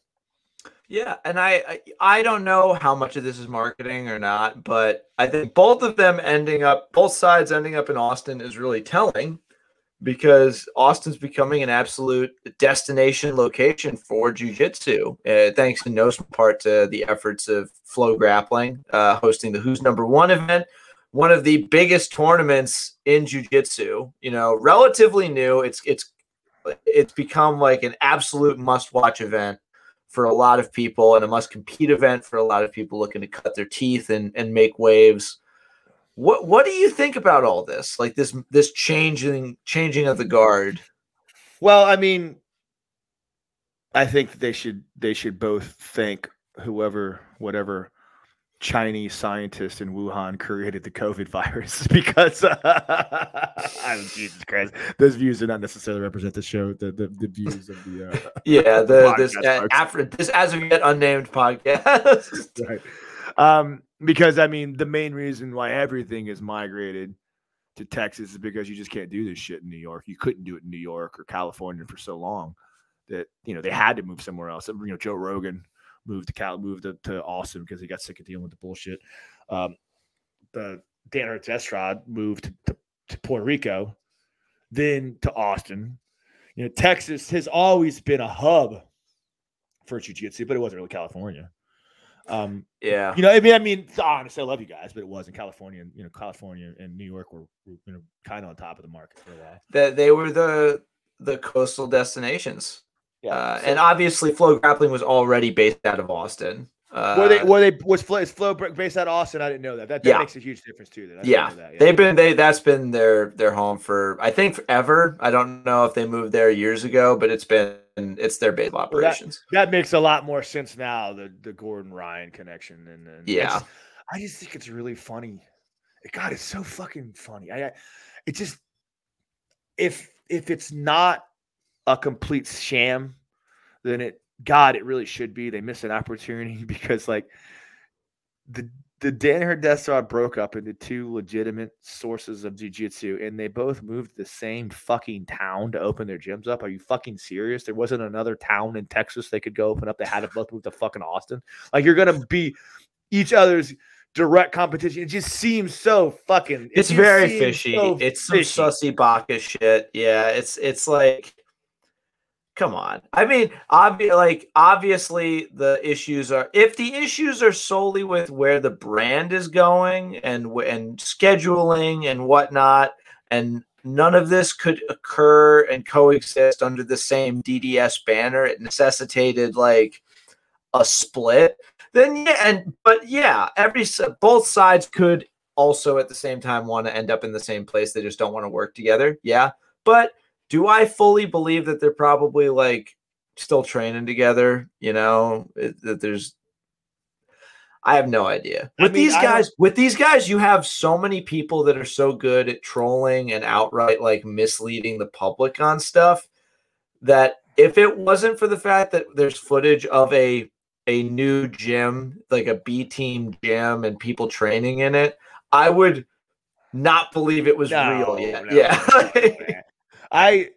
Yeah, and I I don't know how much of this is marketing or not, but I think both of them ending up, both sides ending up in Austin is really telling because Austin's becoming an absolute destination location for jujitsu, uh, thanks in no small part to the efforts of Flow Grappling, uh, hosting the Who's Number One event, one of the biggest tournaments in jujitsu. You know, relatively new. It's it's it's become like an absolute must-watch event for a lot of people and a must-compete event for a lot of people looking to cut their teeth and and make waves. What what do you think about all this? Like this this changing changing of the guard. Well, I mean, I think they should they should both thank whoever whatever Chinese scientist in Wuhan created the COVID virus because uh, Jesus Christ, those views do not necessarily represent the show, the the, the views of the uh, yeah the this uh, after this as of yet unnamed podcast. right. Um, because I mean, the main reason why everything is migrated to Texas is because you just can't do this shit in New York. You couldn't do it in New York or California for so long that you know they had to move somewhere else. You know, Joe Rogan moved to Cal, moved to, to Austin because he got sick of dealing with the bullshit. Um, the Dan Estrad moved to, to, to Puerto Rico, then to Austin. You know, Texas has always been a hub for jiu-jitsu, but it wasn't really California. Um, yeah, you know, I mean, I mean, honestly, I love you guys, but it was in California, and you know, California and New York were, were you know kind of on top of the market for a while. That they were the the coastal destinations. Yeah, uh, so, and obviously, Flow Grappling was already based out of Austin. Uh, were they? Were they? Was Flow, is Flow based out of Austin? I didn't know that. That, that yeah. makes a huge difference too. Yeah. yeah. they've been they that's been their their home for I think forever. I don't know if they moved there years ago, but it's been it's their base of operations. That, that, makes a lot more sense now. The the Gordon Ryan connection and, and yeah, I just think it's really funny. God, it's so fucking funny. I, it just if if it's not a complete sham, then it God, it really should be. They miss an opportunity because like the the Dan Danaher Death Squad broke up into two legitimate sources of jiu-jitsu and they both moved the same fucking town to open their gyms up. Are you fucking serious? There wasn't another town in Texas they could go open up. They had to both move to fucking Austin. Like you're gonna be each other's direct competition. It just seems so fucking it it's very fishy. So it's fishy. some sussy baka shit. Yeah, it's it's like come on. I mean, obvi- like obviously the issues are if the issues are solely with where the brand is going and and scheduling and whatnot, and none of this could occur and coexist under the same DDS banner. It necessitated like a split. Then yeah, and but yeah, every both sides could also at the same time want to end up in the same place. They just don't want to work together. Yeah, but do I fully believe that they're probably like still training together? You know, that there's I have no idea. With I mean, these guys, with these guys, you have so many people that are so good at trolling and outright like misleading the public on stuff that if it wasn't for the fact that there's footage of a a new gym, like a B team gym and people training in it, I would not believe it was no, real yet. No, yeah. I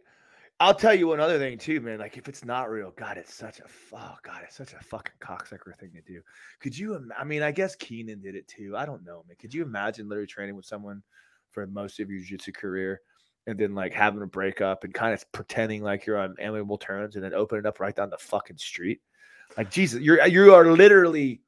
I'll tell you one other thing too, man. Like if it's not real, God, it's such a oh God, it's such a fucking cocksucker thing to do. Could you? I mean, I guess Keenan did it too. I don't know, man. Could you imagine literally training with someone for most of your jiu-jitsu career and then like having a breakup and kind of pretending like you're on amiable terms and then opening up right down the fucking street? Like Jesus, you're you are literally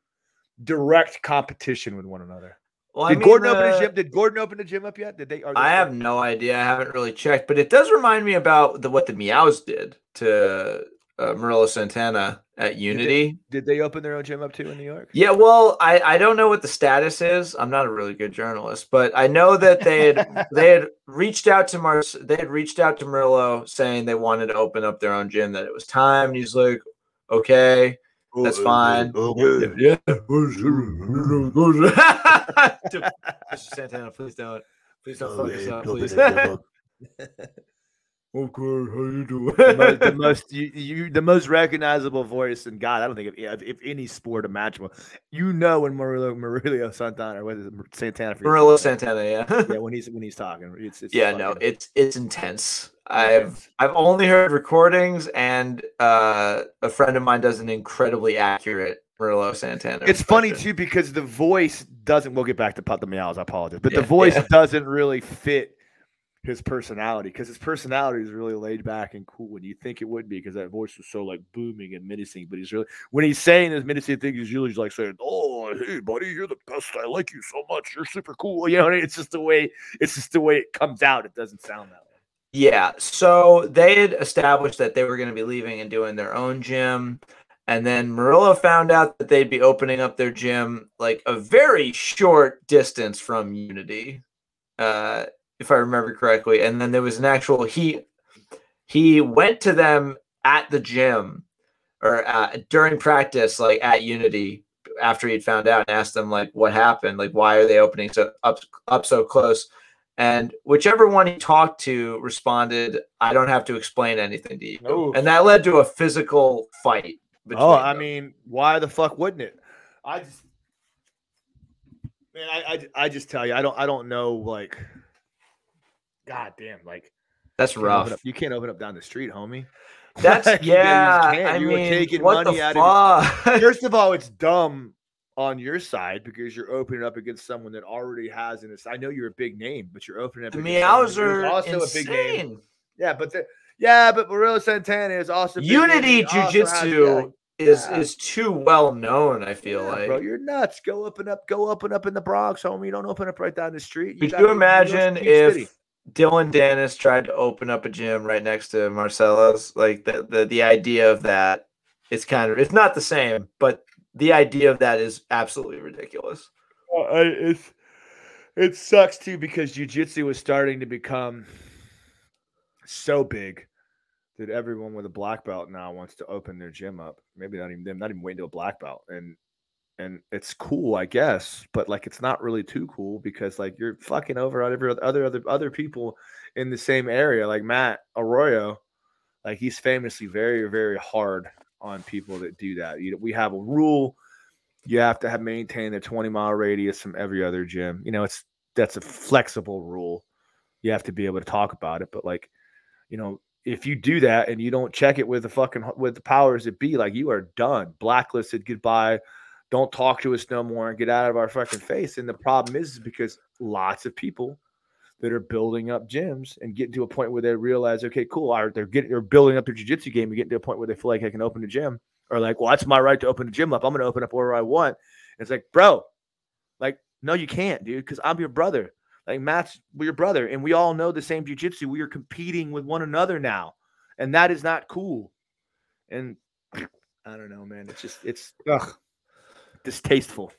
direct competition with one another. Well, did I mean, Gordon open a gym? Did Gordon open the gym up yet? Did they? they I have no idea. I haven't really checked, but it does remind me about the what the Miyaos did to uh, Murilo Santana at Unity. Did they, did they, open their own gym up too in New York? Yeah. Well, I I don't know what the status is. I'm not a really good journalist, but I know that they had they had reached out to Mars. They had reached out to Murilo saying they wanted to open up their own gym. That it was time. And he's like, okay. That's fine. Okay. Yeah. Mr. Santana, please don't. Please don't oh, fuck us up, please. Okay, how you doing? the most, the most you, you the most recognizable voice in God. I don't think if, if, if any sport imaginable, you know when Murilo Murilo Santana or what is it, Santana? for? Murilo Santana, yeah. Yeah, when he's when he's talking, it's, it's yeah, no, it's it's intense. I've I've only heard recordings, and uh, a friend of mine does an incredibly accurate Murilo Santana. It's funny too because the voice doesn't. We'll get back to Put the Miyaos. I apologize, but Yeah, the voice yeah. doesn't really fit his personality because his personality is really laid back and cool, and you think it would be because that voice was so like booming and menacing. But he's really when he's saying those menacing things, he's usually like saying, "Oh, hey, buddy, you're the best. I like you so much. You're super cool." You know, it's just the way it's just the way it comes out. It doesn't sound that. Yeah, so they had established that they were going to be leaving and doing their own gym. And then Murilo found out that they'd be opening up their gym like a very short distance from Unity, uh, if I remember correctly. And then there was an actual he he went to them at the gym or uh, during practice, like at Unity, after he'd found out and asked them like what happened, like why are they opening so up up so close? And whichever one he talked to responded, I don't have to explain anything to you. Ooh. And that led to a physical fight. Oh, I them. mean, why the fuck wouldn't it? I just, man, I, I, I just tell you, I don't, I don't know, like, god damn, like, that's you rough. up- you can't open up down the street, homie. That's Like, you- you yeah. I You were mean, taking what money the out of fuck? First of all, it's dumb on your side because you're opening up against someone that already has an. I know you're a big name, but you're opening up. the against Miyaos are also insane. a big name. Yeah, but the, yeah, but Murilo Santana is also Unity he Jiu-Jitsu is Yeah. is too well known. I feel Yeah, like. bro, you're nuts. Go up and up, go up and up in the Bronx, homie. You don't open up right down the street. Could you New York imagine City City. if Dillon Danis tried to open up a gym right next to Marcelo's? Like the the, the idea of that, it's kind of it's not the same, but the idea of that is absolutely ridiculous. I, it's it sucks too because jujitsu was starting to become so big that everyone with a black belt now wants to open their gym up. Maybe not even them, not even waiting to a black belt, and and it's cool, I guess, but like it's not really too cool because like you're fucking over on every other other, other people in the same area, like Matt Arroyo. Like he's famously very very hard on people that do that. You know, we have a rule you have to have maintained a 20 mile radius from every other gym. You know, it's that's a flexible rule. You have to be able to talk about it, but like, you know, if you do that and you don't check it with the fucking with the powers that be, like you are done, blacklisted, goodbye. Don't talk to us no more and get out of our fucking face. And the problem is, is because lots of people that are building up gyms and getting to a point where they realize, okay, cool, they're getting they're building up their jiu-jitsu game and getting to a point where they feel like I can open a gym or like, well, that's my right to open a gym up. I'm gonna open up wherever I want. It's like, bro, like, no, you can't, dude, because I'm your brother. Like Matt's your brother, and we all know the same jujitsu. We are competing with one another now, and that is not cool. And I don't know, man. It's just it's ugh, distasteful.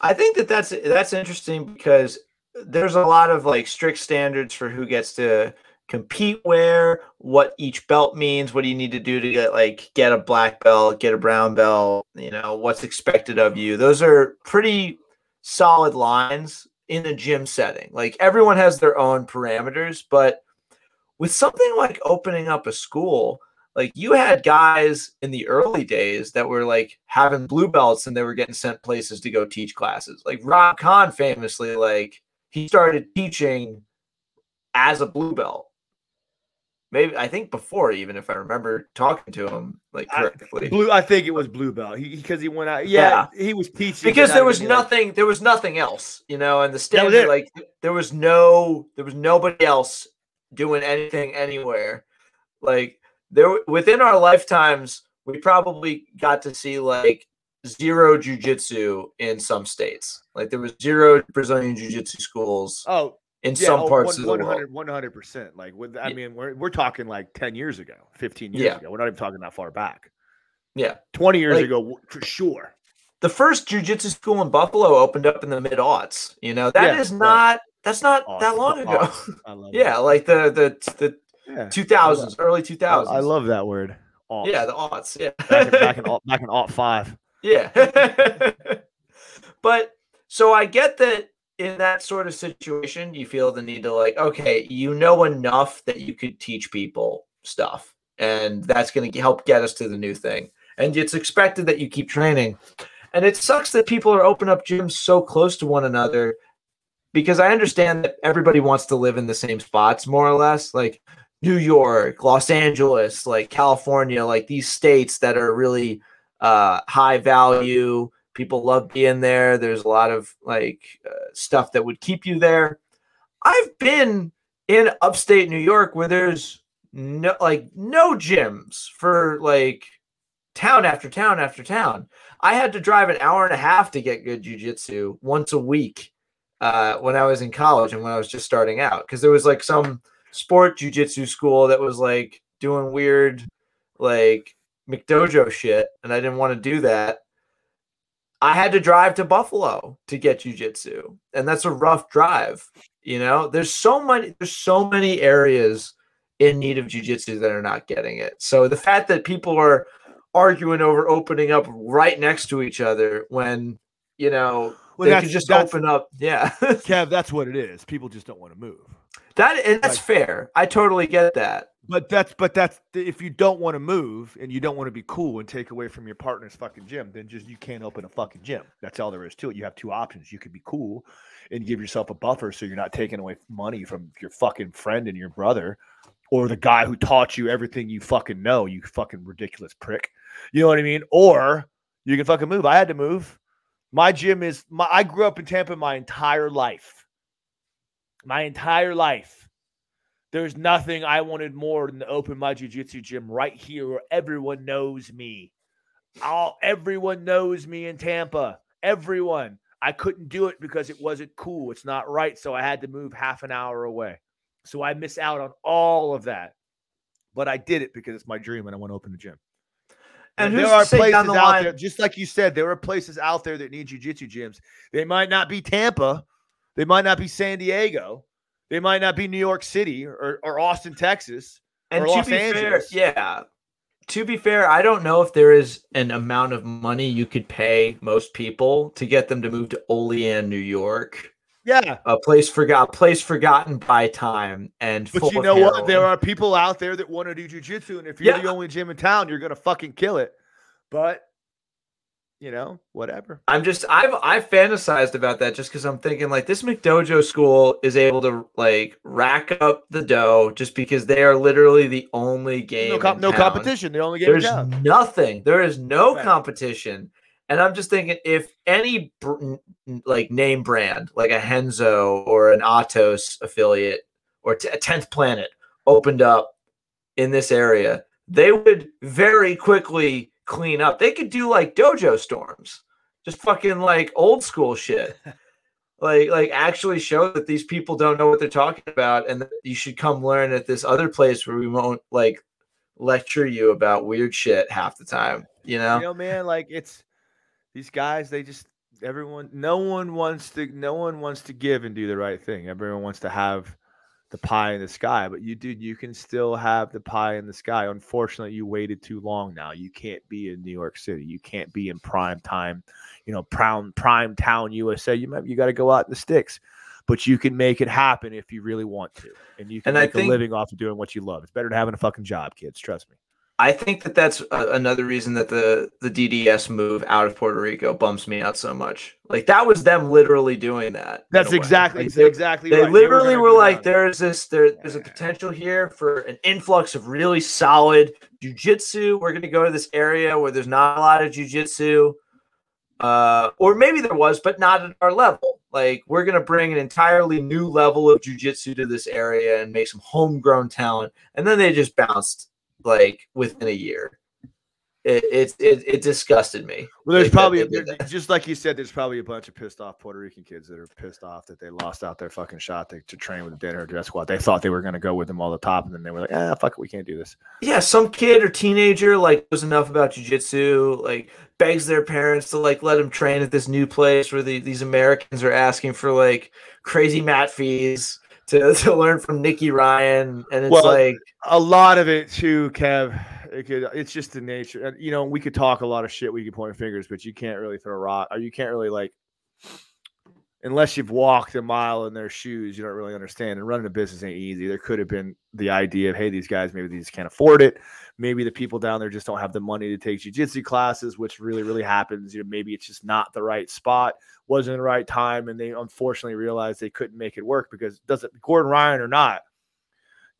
I think that that's that's interesting because there's a lot of like strict standards for who gets to compete where, what each belt means, what do you need to do to get like get a black belt, get a brown belt, you know, what's expected of you. Those are pretty solid lines in a gym setting. Like everyone has their own parameters, but with something like opening up a school, like you had guys in the early days that were like having blue belts and they were getting sent places to go teach classes. Like Rob Kahn famously, like he started teaching as a blue belt. Maybe I think before even if I remember talking to him like I- Blue, I think it was blue belt. He because he went out. Yeah, he was teaching because there was even, like- nothing there was nothing else you know and the it. like there was no there was nobody else doing anything anywhere like there within our lifetimes we probably got to see like zero jujitsu in some states like there was zero brazilian jiu-jitsu schools Oh, in yeah, some oh, parts one- of the world 100 percent. Like with, I Yeah. mean, we're we're talking like ten years ago, fifteen years Yeah. ago. We're not even talking that far back. yeah Twenty years Like- ago, for sure. the first jiu-jitsu school in buffalo opened up in the mid-aughts you know that is right. not that's not that long ago Awesome. I love yeah that. like the the the yeah. 2000s, early 2000s. I love that word. Aughts. Yeah, the aughts. Yeah. back in back in, aught- back in aught five. Yeah. but so I get that in that sort of situation, you feel the need to like, okay, you know enough that you could teach people stuff, and that's going to help get us to the new thing. And it's expected that you keep training. And it sucks that people are opening up gyms so close to one another because I understand that everybody wants to live in the same spots more or less, like New York, Los Angeles, like California, like these states that are really uh, high value. People love being there. There's a lot of like uh, stuff that would keep you there. I've been in upstate New York where there's no like no gyms for like town after town after town. I had to drive an hour and a half to get good jujitsu once a week uh, when I was in college and when I was just starting out because there was like some sport jujitsu school that was like doing weird like McDojo shit, and I didn't want to do that. I had to drive to Buffalo to get jujitsu, and that's a rough drive. You know, there's so many, there's so many areas in need of jujitsu that are not getting it. So the fact that people are arguing over opening up right next to each other when you know well, they could just open up, yeah. Kev, that's what it is. People just don't want to move. That and that's like, fair. I totally get that. But that's but that's if you don't want to move and you don't want to be cool and take away from your partner's fucking gym, then just you can't open a fucking gym. That's all there is to it. You have two options. You could be cool and give yourself a buffer so you're not taking away money from your fucking friend and your brother or the guy who taught you everything you fucking know, you fucking ridiculous prick. You know what I mean? Or you can fucking move. I had to move. My gym is my I grew up in Tampa my entire life. My entire life. There's nothing I wanted more than to open my jiu-jitsu gym right here where everyone knows me. All everyone knows me in Tampa. Everyone. I couldn't do it because it wasn't cool. It's not right. So I had to move half an hour away. So I miss out on all of that. But I did it because it's my dream and I want to open the gym. And, and there are places the out line? there, just like you said, there are places out there that need jujitsu gyms. They might not be Tampa, they might not be San Diego, they might not be New York City or, or Austin, Texas, and or Los Angeles. Fair, yeah. To be fair, I don't know if there is an amount of money you could pay most people to get them to move to Olean, New York. Yeah, a place forgot, place forgotten by time, and but you know what? There are people out there that want to do jujitsu, and if you're yeah. the only gym in town, you're gonna fucking kill it. But you know, whatever. I'm just I've I've fantasized about that just because I'm thinking like this McDojo school is able to like rack up the dough just because they are literally the only game. No, com- no competition. The only game. There's nothing. There is no right. competition. And I'm just thinking if any br- like name brand like a Henzo or an Atos affiliate or t- a Tenth Planet opened up in this area, they would very quickly clean up. They could do like dojo storms, just fucking like old school shit. like like actually show that these people don't know what they're talking about and that you should come learn at this other place where we won't like lecture you about weird shit half the time you know you know man like it's these guys they just everyone no one wants to no one wants to give and do the right thing everyone wants to have the pie in the sky, but you dude, you can still have the pie in the sky. Unfortunately, you waited too long now. You can't be in New York City. You can't be in prime time, you know, prime prime town USA. You might you got to go out in the sticks. But you can make it happen if you really want to. And you can and make think, a living off of doing what you love. It's better than having a fucking job, kids. Trust me. I think that that's a, another reason that the the DDS move out of Puerto Rico bumps me out so much. Like that was them literally doing that. That's exactly like they, exactly. They right. literally were, were like, "There's this, there, there's a potential here for an influx of really solid jujitsu. We're going to go to this area where there's not a lot of jujitsu, uh, or maybe there was, but not at our level. Like we're going to bring an entirely new level of jujitsu to this area and make some homegrown talent." And then they just bounced like within a year. It it it, it disgusted me. Well, there's probably a, just like you said, there's probably a bunch of pissed off Puerto Rican kids that are pissed off that they lost out their fucking shot to, to train with the Danaher Death Squad. They thought they were going to go with them all the top, and then they were like, "Ah, fuck it, we can't do this." Yeah, some kid or teenager like knows enough about jujitsu, like begs their parents to like let them train at this new place where the, these Americans are asking for like crazy mat fees to, to learn from Nicky Ryan, and it's well, like a lot of it too, Kev. It could, it's just the nature. You know, we could talk a lot of shit. We could point fingers, but you can't really throw a rock, or you can't really like. Unless you've walked a mile in their shoes, you don't really understand. And running a business ain't easy. There could have been the idea of, hey, these guys maybe they just can't afford it. Maybe the people down there just don't have the money to take jujitsu classes, which really, really happens. You know, maybe it's just not the right spot, wasn't the right time, and they unfortunately realized they couldn't make it work because does it Gordon Ryan or not,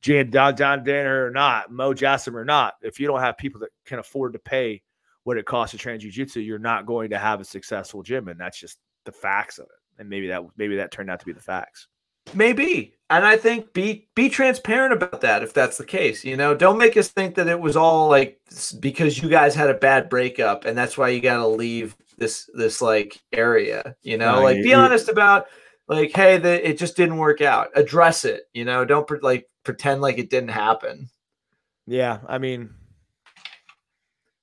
Jan Don John Danaher or not, Mo Jassim or not, if you don't have people that can afford to pay what it costs to train jujitsu, you're not going to have a successful gym, and that's just the facts of it and maybe that maybe that turned out to be the facts. Maybe. And I think be be transparent about that if that's the case. You know, don't make us think that it was all like because you guys had a bad breakup and that's why you got to leave this this like area. You know, no, like you, be honest about like, hey, the, it just didn't work out. Address it. You know, don't pre- like pretend like it didn't happen. Yeah, I mean,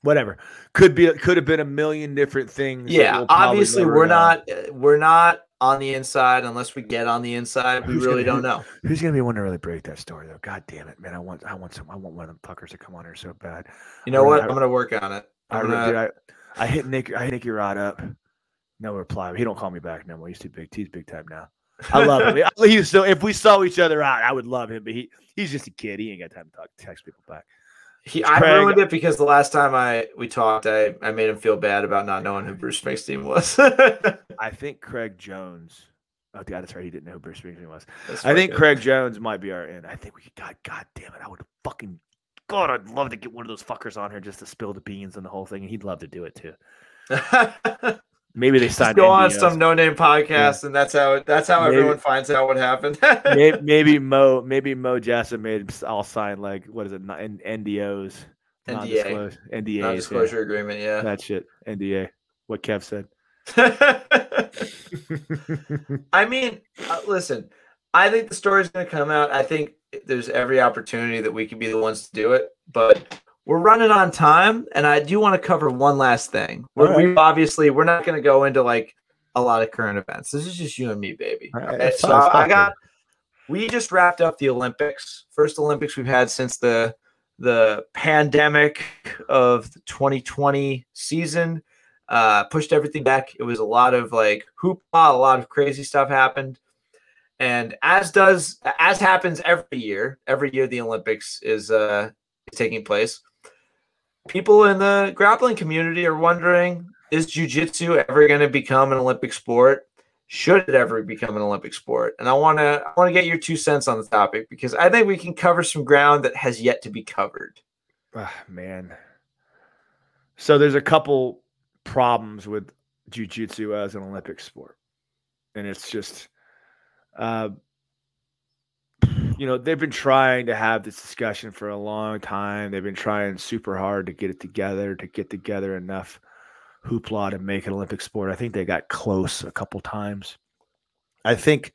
whatever could be could have been a million different things. Yeah, we'll obviously we're know. not we're not on the inside unless we get on the inside. We who's really gonna, don't know. Who's gonna be one to really break that story though? God damn it, man! I want I want some I want one of them fuckers to come on here so bad. You know I, what? I, am gonna work on it. I, gonna... dude, I, I hit Nick I hit Nicky Rod up. No reply. He don't call me back no more. He's too big. He's big time now. I love him. He's so if we saw each other out, I would love him. But he he's just a kid. He ain't got time to talk text people back. He, I ruined it because the last time I we talked, I, I made him feel bad about not knowing who Bruce Springsteen was. I think Craig Jones. Oh, God, that's right. He didn't know who Bruce Springsteen was. I think good. Craig Jones might be our end. I think we could. God, God damn it! I would fucking. God, I'd love to get one of those fuckers on here just to spill the beans and the whole thing, and he'd love to do it too. Maybe they signed. Just go on some no name podcast, yeah. and that's how it, that's how maybe, everyone finds out what happened. maybe, maybe, Mo maybe Mo Jassim made all sign like what is it NDOs NDA NDA non-disclosure yeah. agreement. Yeah, that shit NDA. What Kev said. I mean, uh, listen. I think the story's going to come out. I think there's every opportunity that we could be the ones to do it, but we're running on time, and I do want to cover one last thing. Right. we obviously we're not going to go into like a lot of current events. This is just you and me, baby. Right. Okay, so I got. We just wrapped up the Olympics. First Olympics we've had since the the pandemic of the 2020 season. Uh, pushed everything back. It was a lot of like hoopla, a lot of crazy stuff happened. And as does as happens every year, every year the Olympics is uh is taking place people in the grappling community are wondering is jiu-jitsu ever going to become an olympic sport? Should it ever become an olympic sport? And i want to i want to get your two cents on the topic because i think we can cover some ground that has yet to be covered. Oh, man. So there's a couple problems with jiu-jitsu as an olympic sport and it's just uh, you know, they've been trying to have this discussion for a long time. They've been trying super hard to get it together, to get together enough hoopla to make an Olympic sport. I think they got close a couple times. I think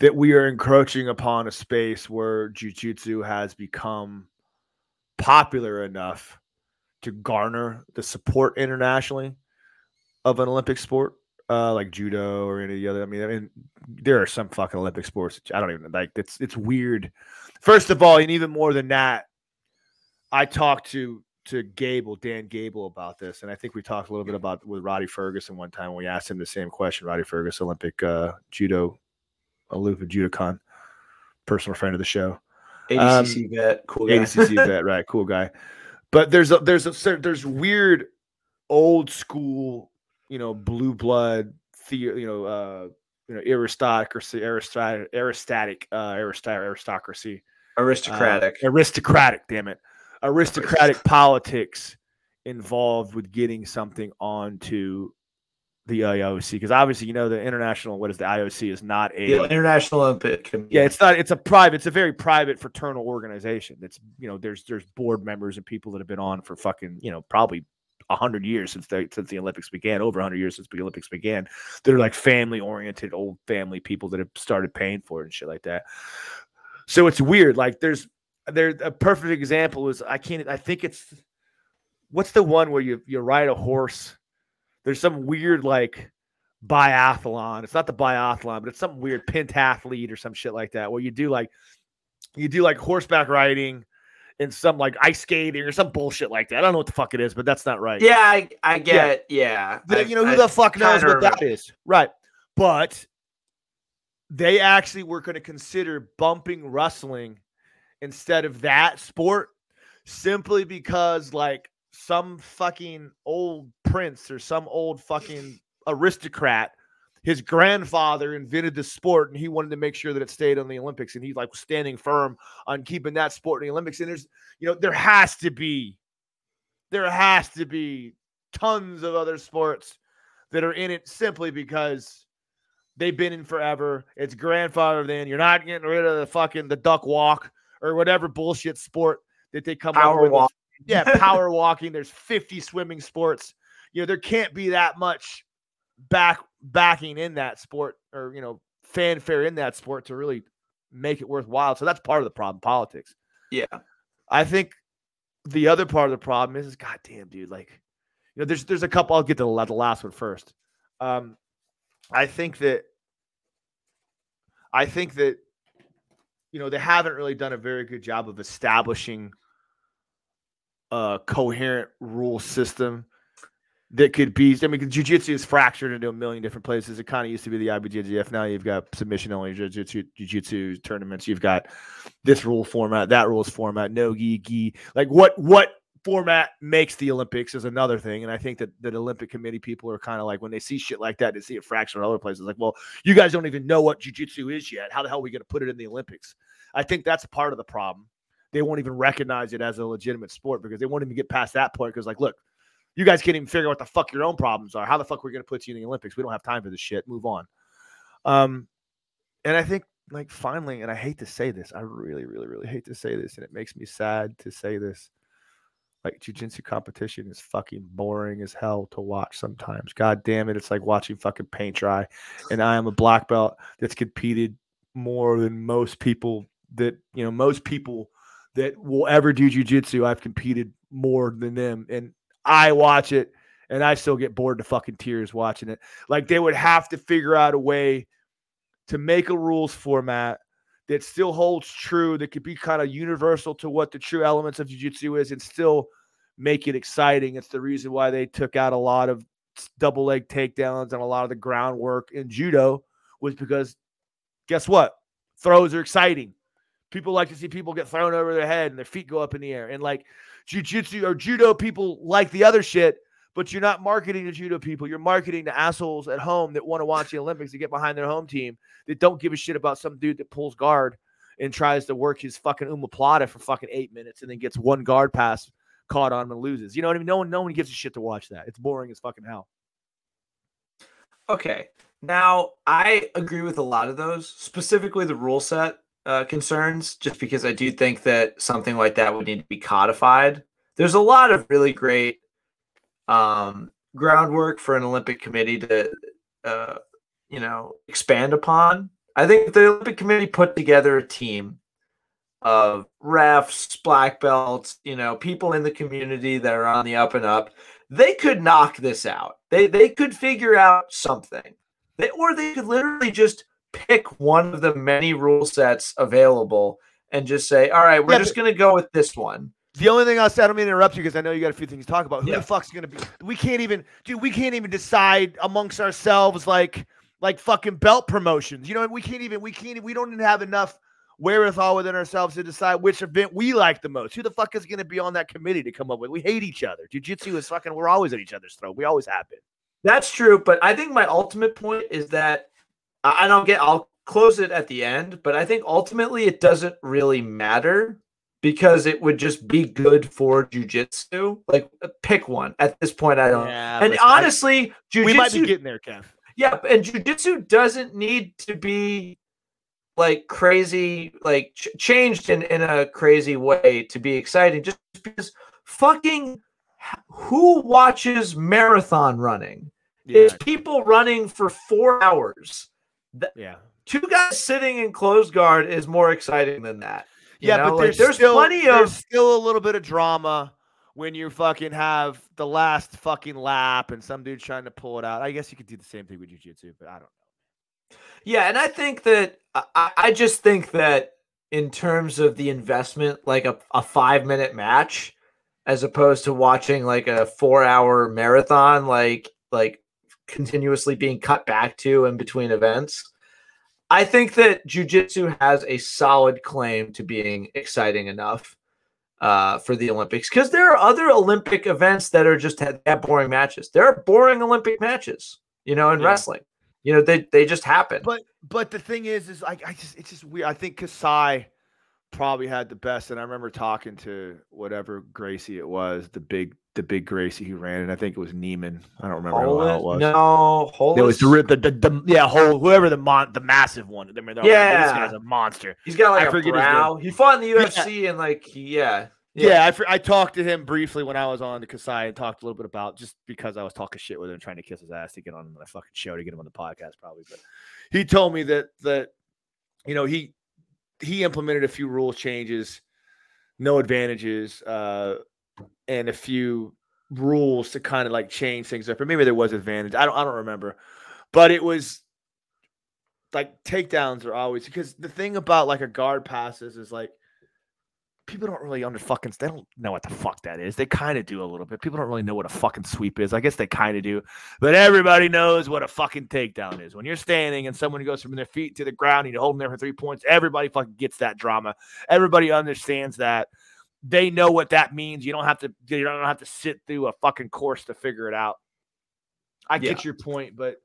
that we are encroaching upon a space where jujitsu has become popular enough to garner the support internationally of an Olympic sport uh, like judo or any other. I mean, I mean, there are some fucking Olympic sports. I don't even like. It's it's weird. First of all, and even more than that, I talked to to Gable, Dan Gable, about this, and I think we talked a little bit about with Rhadi Ferguson one time. We asked him the same question. Rhadi Ferguson, Olympic uh, judo, aloof judokan, personal friend of the show. ADCC um, vet, cool guy. ADCC vet, right? Cool guy. But there's a there's a there's weird old school you know, blue blood, the, you know, uh, you know, aristocracy, aristocratic, aristatic, uh, aristocracy, aristocratic, uh, aristocratic. Damn it, aristocratic politics involved with getting something onto the IOC because obviously you know the international what is the IOC is not a the international Olympic yeah it's not it's a private it's a very private fraternal organization that's you know there's there's board members and people that have been on for fucking you know probably hundred years since the since the Olympics began, over hundred years since the Olympics began. They're like family oriented, old family people that have started paying for it and shit like that. So it's weird. Like there's there a perfect example is I can't I think it's what's the one where you you ride a horse. There's some weird like biathlon. It's not the biathlon, but it's some weird pentathlete or some shit like that where you do like you do like horseback riding in some like ice skating or some bullshit like that. I don't know what the fuck it is, but that's not right. Yeah, I, I get yeah. yeah. you know who I, the fuck knows what that is, right? But they actually were going to consider bumping wrestling instead of that sport simply because like some fucking old prince or some old fucking aristocrat his grandfather invented the sport and he wanted to make sure that it stayed on the olympics and he's like standing firm on keeping that sport in the olympics and there's you know there has to be there has to be tons of other sports that are in it simply because they've been in forever it's grandfather then you're not getting rid of the fucking the duck walk or whatever bullshit sport that they come power up with walk. yeah, power walking. There's 50 swimming sports. You know, there can't be that much back backing in that sport or you know fanfare in that sport to really make it worthwhile. So that's part of the problem. Politics. Yeah, I think the other part of the problem is, is goddamn, dude. Like, you know, there's there's a couple. I'll get to the, the last one first. Um, I think that I think that you know they haven't really done a very good job of establishing a coherent rule system that could be. I mean, jiu-jitsu is fractured into a million different places. It kind of used to be the IBJJF. Now you've got submission only jiu-jitsu, jiu-jitsu tournaments. You've got this rule format, that rules format, no gi, gi. Like what what format makes the Olympics is another thing. And I think that the Olympic committee people are kind of like when they see shit like that, they see it fractured in other places. Like, well, you guys don't even know what jiu-jitsu is yet. How the hell are we going to put it in the Olympics? I think that's part of the problem. They won't even recognize it as a legitimate sport because they won't even get past that point. Because, like, look, you guys can't even figure out what the fuck your own problems are. How the fuck we're we going to put you in the Olympics? We don't have time for this shit. Move on. Um, and I think, like, finally, and I hate to say this, I really, really, really hate to say this, and it makes me sad to say this. Like jujitsu competition is fucking boring as hell to watch sometimes. God damn it. It's like watching fucking paint dry. And I am a black belt that's competed more than most people that, you know, most people that will ever do jujitsu. I've competed more than them. And I watch it and I still get bored to fucking tears watching it. Like they would have to figure out a way to make a rules format that still holds true, that could be kind of universal to what the true elements of jiu-jitsu is and still make it exciting. It's the reason why they took out a lot of double leg takedowns and a lot of the groundwork in judo was because guess what? Throws are exciting. People like to see people get thrown over their head and their feet go up in the air. And like jiu-jitsu or judo people like the other shit, but you're not marketing to judo people. You're marketing to assholes at home that want to watch the Olympics to get behind their home team that don't give a shit about some dude that pulls guard and tries to work his fucking omoplata for fucking eight minutes and then gets one guard pass caught on and loses. You know what I mean? No one, no one gives a shit to watch that. It's boring as fucking hell. Okay. Now, I agree with a lot of those, specifically the rule set uh, concerns, just because I do think that something like that would need to be codified. There's a lot of really great um, groundwork for an Olympic committee to, uh, you know, expand upon. I think the Olympic committee put together a team of refs, black belts, you know, people in the community that are on the up and up. They could knock this out. They they could figure out something. They, or they could literally just pick one of the many rule sets available and just say, "All right, we're Yeah, just going to go with this one." The only thing I'll say, I don't mean to interrupt you because I know you got a few things to talk about. Who Yeah. the fuck's gonna be? We can't even, dude. We can't even decide amongst ourselves like, like fucking belt promotions. You know, we can't even, we can't, we don't even have enough wherewithal within ourselves to decide which event we like the most. Who the fuck is gonna be on that committee to come up with? We hate each other. Jiu-jitsu is fucking. We're always at each other's throat. We always have been. That's true, but I think my ultimate point is that I don't get. I'll close it at the end, but I think ultimately it doesn't really matter because it would just be good for jujitsu. Like, uh, pick one. At this point, I don't. Yeah, and but I- honestly, jujitsu. we might be getting there, Kev. Yeah, and jujitsu doesn't need to be like crazy, like ch- changed in, in a crazy way to be exciting. Just because fucking who watches marathon running? Yeah, It's people running for four hours. Yeah. Two guys sitting in closed guard is more exciting than that. Yeah, know? but Like, there's, there's still, plenty there's of still a little bit of drama when you fucking have the last fucking lap and some dude's trying to pull it out. I guess you could do the same thing with jujitsu, but I don't know. Yeah, and I think that I- I, I just think that in terms of the investment, like a, a five minute match, as opposed to watching like a four hour marathon, like like continuously being cut back to in between events, I think that jujitsu has a solid claim to being exciting enough uh, for the Olympics because there are other Olympic events that are just have, have boring matches. There are boring Olympic matches, you know, in Yeah. wrestling. You know, they they just happen. But but the thing is, is like I just it's just weird. I think Kasai probably had the best, and I remember talking to whatever Gracie it was, the big the big Gracie who ran it. I think it was Neiman. I don't remember who Rolles- it was. No, Rolles. It was the, the, the, the yeah whole whoever the mon the massive one. I mean, they're like, Yeah. this guy's a monster. He's got like I a brow. He fought in the UFC and like he- yeah. Yeah, I, fr- I talked to him briefly when I was on the Kasai and talked a little bit about just because I was talking shit with him, trying to kiss his ass to get on the fucking show to get him on the podcast, probably. But he told me that that you know he he implemented a few rule changes, no advantages, uh, and a few rules to kind of like change things up. Or maybe there was advantage. I don't I don't remember, but it was like takedowns are always because the thing about like a guard passes is like people don't really under fucking they don't know what the fuck that is. They kind of do a little bit. People don't really know what a fucking sweep is. I guess they kind of do, but everybody knows what a fucking takedown is. When you're standing and someone goes from their feet to the ground and you hold them there for three points, everybody fucking gets that drama. Everybody understands that. They know what that means. You don't have to. You don't have to sit through a fucking course to figure it out. I Yeah. get your point, but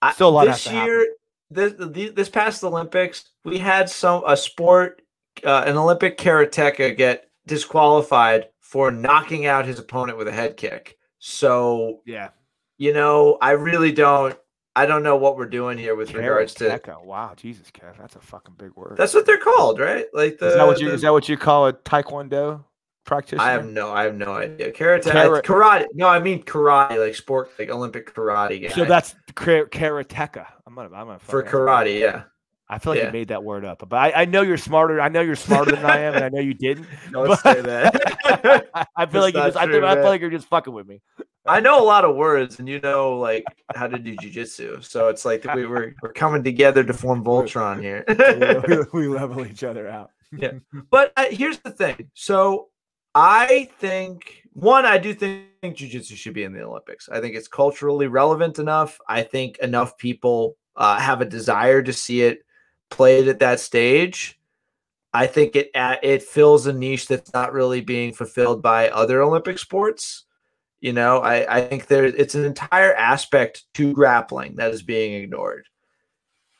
I- Still a lot this has to happen. year, this this past Olympics, we had some a sport, uh, an Olympic karateka get disqualified for knocking out his opponent with a head kick. So yeah, you know, I really don't, I don't know what we're doing here with regards to. Wow, Jesus, Kev, that's a fucking big word. That's what they're called, right? Like the. is that what you the- is that what you call a taekwondo practitioner? I have no, I have no idea. Karate, Kara- karate. No, I mean karate, like sport, like Olympic karate. Guy. So that's karateka. I'm gonna, I'm gonna for karate, yeah. I feel like yeah. you made that word up, but I, I know you're smarter. I know you're smarter than I am, and I know you didn't. Don't But- say that. I feel That's like you just. I, true, think, I feel like you're just fucking with me. I know a lot of words, and you know, like how to do jujitsu. So it's like we were we're coming together to form Voltron here. we level each other out. yeah, but uh, here's the thing. So I think one, I do think jujitsu should be in the Olympics. I think it's culturally relevant enough. I think enough people uh, have a desire to see it played at that stage. I think it uh, it fills a niche that's not really being fulfilled by other Olympic sports. You know, I, I think there it's an entire aspect to grappling that is being ignored.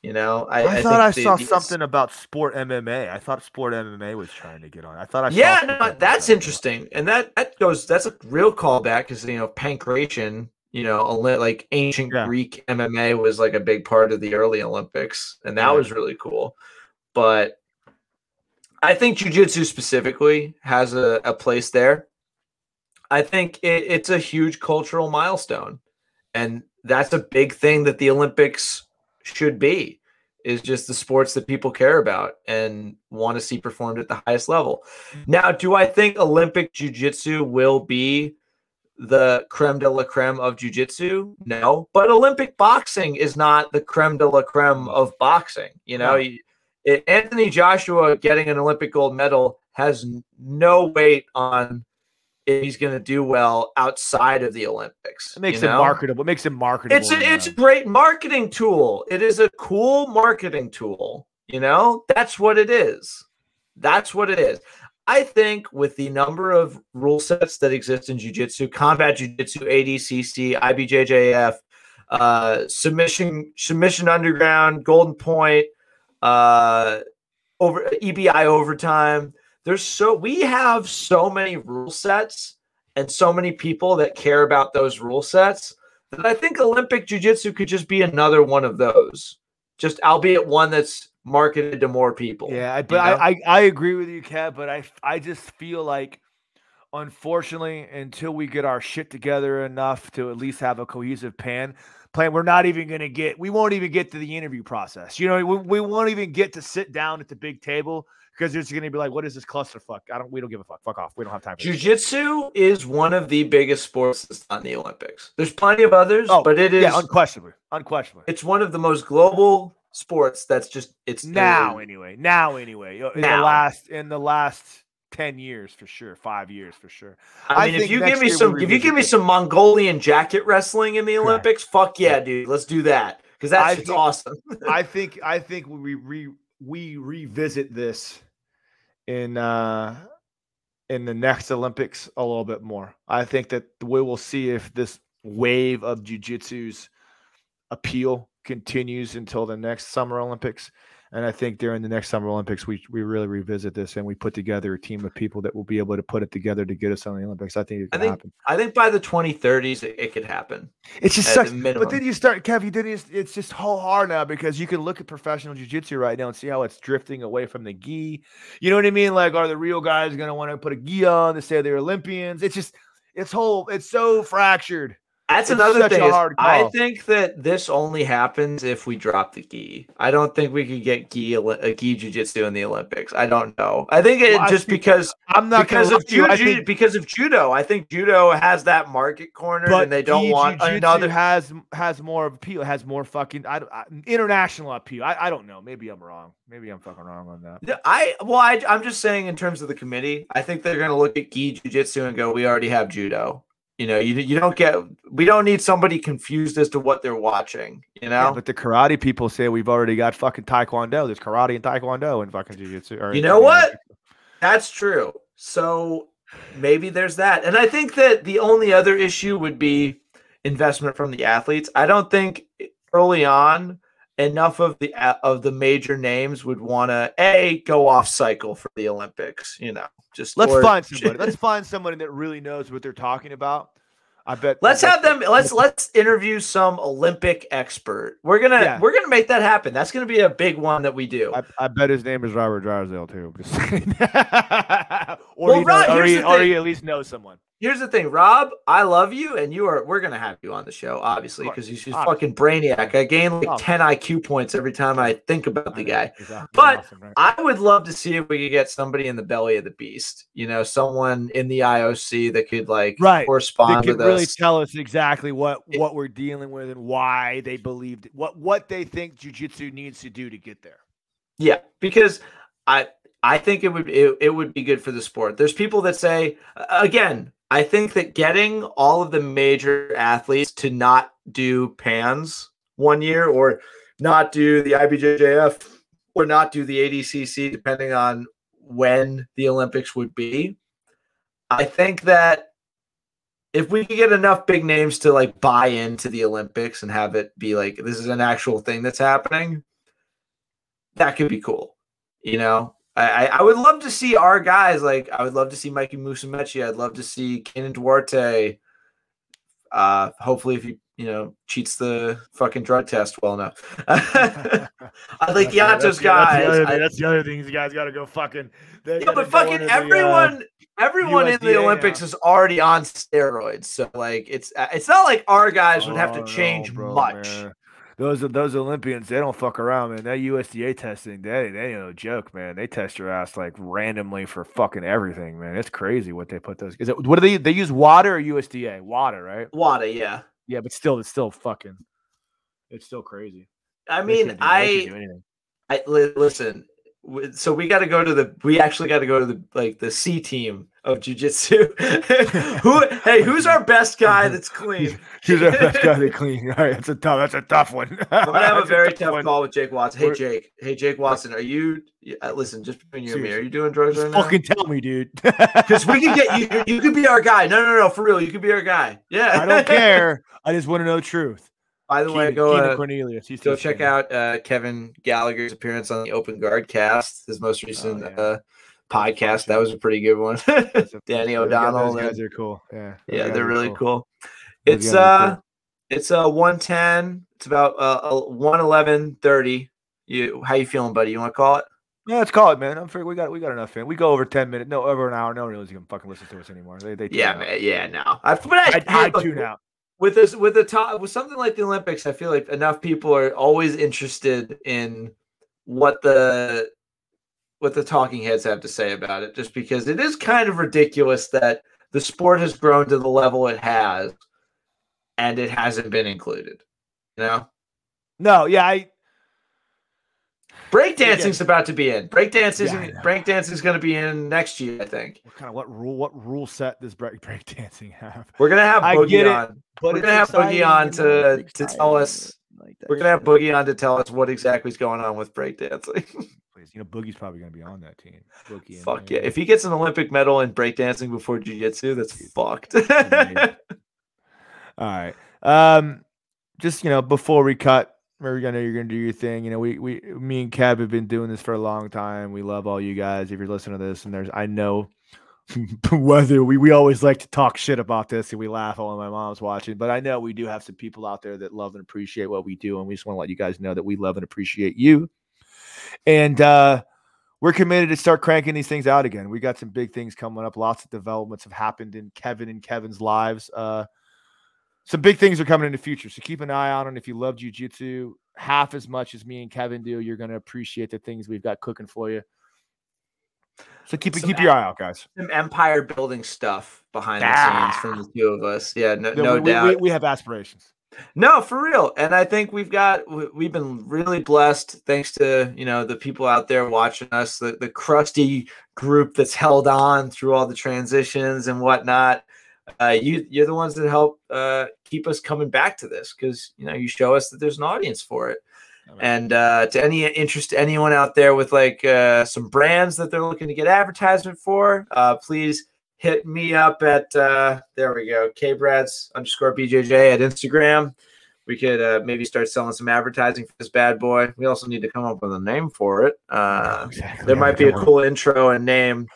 You know, I, I, thought I think saw the- the- something about sport MMA. I thought sport MMA was trying to get on. I thought I yeah, no, that's that. interesting, and that that goes. That's a real callback because you know pankration. You know, like ancient Yeah. Greek MMA was like a big part of the early Olympics, and that Yeah. was really cool. But I think jujitsu specifically has a, a place there. I think it, it's a huge cultural milestone, and that's a big thing that the Olympics should be. Is just the sports that people care about and want to see performed at the highest level. Mm-hmm. Now, do I think Olympic Jiu-Jitsu will be the creme de la creme of Jiu-Jitsu? No, but Olympic boxing is not the creme de la creme of boxing. You know, it- Anthony Joshua getting an Olympic gold medal has no weight on if he's going to do well outside of the Olympics. It makes him know? marketable. It makes him marketable. It's a, it's a great marketing tool. It is a cool marketing tool. You know, that's what it is. That's what it is. I think with the number of rule sets that exist in jiu-jitsu, combat jiu-jitsu, ADCC, IBJJF, uh, submission, submission underground, golden point, uh, over EBI overtime. There's so we have so many rule sets and so many people that care about those rule sets that I think Olympic Jiu-Jitsu could just be another one of those. Just albeit one that's marketed to more people. Yeah, I- you but know? I, I I agree with you, Kev. But I I just feel like, unfortunately, until we get our shit together enough to at least have a cohesive pan plan, we're not even gonna get. We won't even get to the interview process. You know, we, we won't even get to sit down at the big table because it's gonna be like, what is this clusterfuck? I don't. We don't give a fuck. Fuck off. We don't have time for this. Jiu-Jitsu is one of the biggest sports that's not in the Olympics. There's plenty of others, Oh, but it is Yeah, unquestionably, unquestionably. it's one of the most global sports that's just it's now anyway. Now anyway. In the Now. last in the last ten years for sure. Five years for sure. I I mean, if you give me some, if you give me some Mongolian jacket wrestling in the Olympics, fuck yeah, dude, let's do that. because that's think- awesome. I think I think we re, we revisit this in uh in the next Olympics a little bit more. I think that we will see if this wave of jujitsu's appeal continues until the next Summer Olympics. And I think during the next Summer Olympics, we we really revisit this and we put together a team of people that will be able to put it together to get us on the Olympics. I think it I can think happen. I think by the 2030s it, it could happen. It's just such, but then you start, Kev. You did it's, it's just whole hard now because you can look at professional jiu-jitsu right now and see how it's drifting away from the gi. You know what I mean? Like, are the real guys going to want to put a gi on to say they're Olympians? It's just, it's whole, it's so fractured. That's It's another thing. is I think that this only happens if we drop the gi. I don't think we could get gi a uh, gi jiu-jitsu in the Olympics. I don't know. I think it Well, just think- because I'm not because of judo, I think- because of judo. I think judo has that market corner, and they don't gi want jiu-jitsu another. has has more appeal, has more fucking I, don't- I, international appeal. I, I don't know. Maybe I'm wrong. Maybe I'm fucking wrong on that. I well, I, I'm just saying in terms of the committee, I think they're going to look at gi jiu-jitsu and go, "We already have judo." You know, you you don't get we don't need somebody confused as to what they're watching. You know, Yeah, but the karate people say we've already got fucking taekwondo. There's karate and taekwondo and fucking jiu-jitsu. or You know what? That's true. So maybe there's that. And I think that the only other issue would be investment from the athletes. I don't think early on enough of the of the major names would want to a go off cycle for the Olympics, you know. Just Let's or- find somebody. Let's find somebody that really knows what they're talking about. I bet. Let's have them let's let's interview some Olympic expert. We're going to Yeah. we're to make that happen. That's going to be a big one that we do. I, I bet his name is Robert Drysdale too. Just or, Well, he Rob, knows, or, he, or he at least knows someone. Here's the thing, Rob. I love you, and you are. We're gonna have you on the show, obviously, because he's just fucking brainiac. I gain like ten IQ points every time I think about the guy. he's But awesome, right? I would love to see if we could get somebody in the belly of the beast. You know, someone in the IOC that could like Right. correspond can with really us. tell us exactly what It- what we're dealing with and why they believed what what they think jujitsu needs to do to get there. Yeah, because I I think it would it, it would be good for the sport. There's people that say again, I think that getting all of the major athletes to not do pans one year or not do the IBJJF or not do the ADCC depending on when the Olympics would be. I think that if we could get enough big names to like buy into the Olympics and have it be like this is an actual thing that's happening, that could be cool. You know, I, I would love to see our guys. Like, I would love to see Mikey Musumeci. I'd love to see Kaynan Duarte. Uh, hopefully, if he you know cheats the fucking drug test well enough. I like the- guys. That's the, other, I- thing- that's the other thing. These guys got to go fucking. yeah, but fucking into the, uh, everyone, everyone in the Olympics now. is already on steroids. So like, it's uh, it's not like our guys would have Oh, to no, change bro, much. man. Those those Olympians. They don't fuck around, man. That USADA testing, they they ain't no joke, man. They test your ass like randomly for fucking everything, man. It's crazy what they put those. Is it what do they they use WADA or USADA? WADA, right? WADA, yeah. Yeah, but still, it's still fucking. It's still crazy. I mean, do- I. I listen. So we got to go to the. We actually got to go to the like the C team of jujitsu. Who? Hey, who's our best guy that's clean? He's our best guy that's clean. All right, that's a tough. That's a tough one. I'm gonna have a very tough one. call with Jake Watson. Hey Jake. Hey Jake Watson. Are you? uh, Listen, just between you and me, are you doing drugs Just right now? fucking tell me, dude. Because we can get you. You could be our guy. No, no, no, for real. You could be our guy. Yeah. I don't care. I just want to know the truth. By the way, go uh, Cornelius. He's go check out uh, Kevin Gallagher's appearance on the Open Guard Cast, his most recent Oh, yeah. uh, podcast. That was a pretty good one. Danny those guys- O'Donnell. And- guys are cool. Yeah. yeah, they're really cool. Those It's uh, cool. it's uh, one ten. It's about uh, one eleven thirty. You, how you feeling, buddy? You want to call it? Yeah, let's call it, man. I'm figuring we got we got enough in. We go over ten minutes, no over an hour. No one really can fucking listen to us anymore. They they Yeah, man. Yeah, no. I, but I, I, I look, tune out. With this with the top with something like the Olympics, I feel like enough people are always interested in what the what the talking heads have to say about it, just because it is kind of ridiculous that the sport has grown to the level it has, and it hasn't been included. You know, No, yeah, I breakdancing's about to be in. Breakdance Yeah, isn't. Breakdance is going to be in next year, I think. what kind of what rule what rule set does break breakdancing have? We're gonna have Boogie it, on. We're gonna have Boogie on to to tell us like We're gonna have Boogie on to tell us what exactly is going on with breakdancing. Please, you know, Boogie's probably gonna be on that team. Boogie and Fuck yeah! If he gets an Olympic medal in breakdancing before jiu-jitsu, that's fucked. All right. Um, just you know, before we cut, we're gonna you're gonna do your thing. You know, we we me and Kev have been doing this for a long time. We love all you guys. If you're listening to this, and there's I know whether we we always like to talk shit about this and we laugh while my mom's watching, but I know we do have some people out there that love and appreciate what we do, and we just want to let you guys know that we love and appreciate you. And uh we're committed to start cranking these things out again. We got some big things coming up. Lots of developments have happened in Kevin and Kevin's lives. Uh, some big things are coming in the future. So keep an eye on it. If you love jujitsu half as much as me and Kevin do, you're going to appreciate the things we've got cooking for you. So keep Some keep your eye out, guys. Some empire building stuff behind the Ah. scenes from the two of us. Yeah, no, No, no we, doubt. we, we have aspirations. No, for real. And I think we've got we- we've been really blessed thanks to, you know, the people out there watching us, the, the crusty group that's held on through all the transitions and whatnot. Uh, you you're the ones that help uh, keep us coming back to this because you know you show us that there's an audience for it. And uh, to any interest anyone out there with like uh, some brands that they're looking to get advertisement for, uh, please hit me up at uh, there we go, kbrads underscore bjj at Instagram. We could uh, maybe start selling some advertising for this bad boy. We also need to come up with a name for it. Uh, Exactly. there might be a cool intro and name,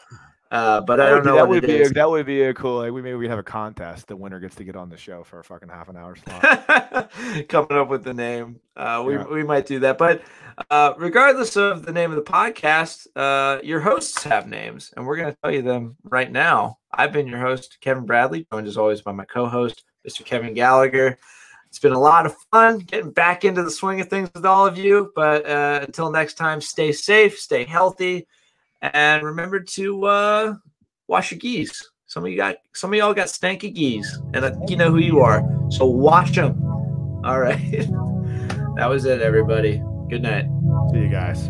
uh, but I don't know that what would be. A, that would be a cool. Like we maybe we have a contest. The winner gets to get on the show for a fucking half an hour slot. coming up with the name. Uh, we, Yeah. we might do that. But uh, regardless of the name of the podcast, uh, your hosts have names, and we're going to tell you them right now. I've been your host, Kevin Bradley, joined as always by my co host, Mr. Kevin Gallagher. It's been a lot of fun getting back into the swing of things with all of you. But uh, until next time, stay safe, stay healthy, and remember to uh, wash your gis. Some of you got some of y'all got stanky gis, and I think you know who you are. So wash them. All right. that was it, everybody. Good night. See you guys.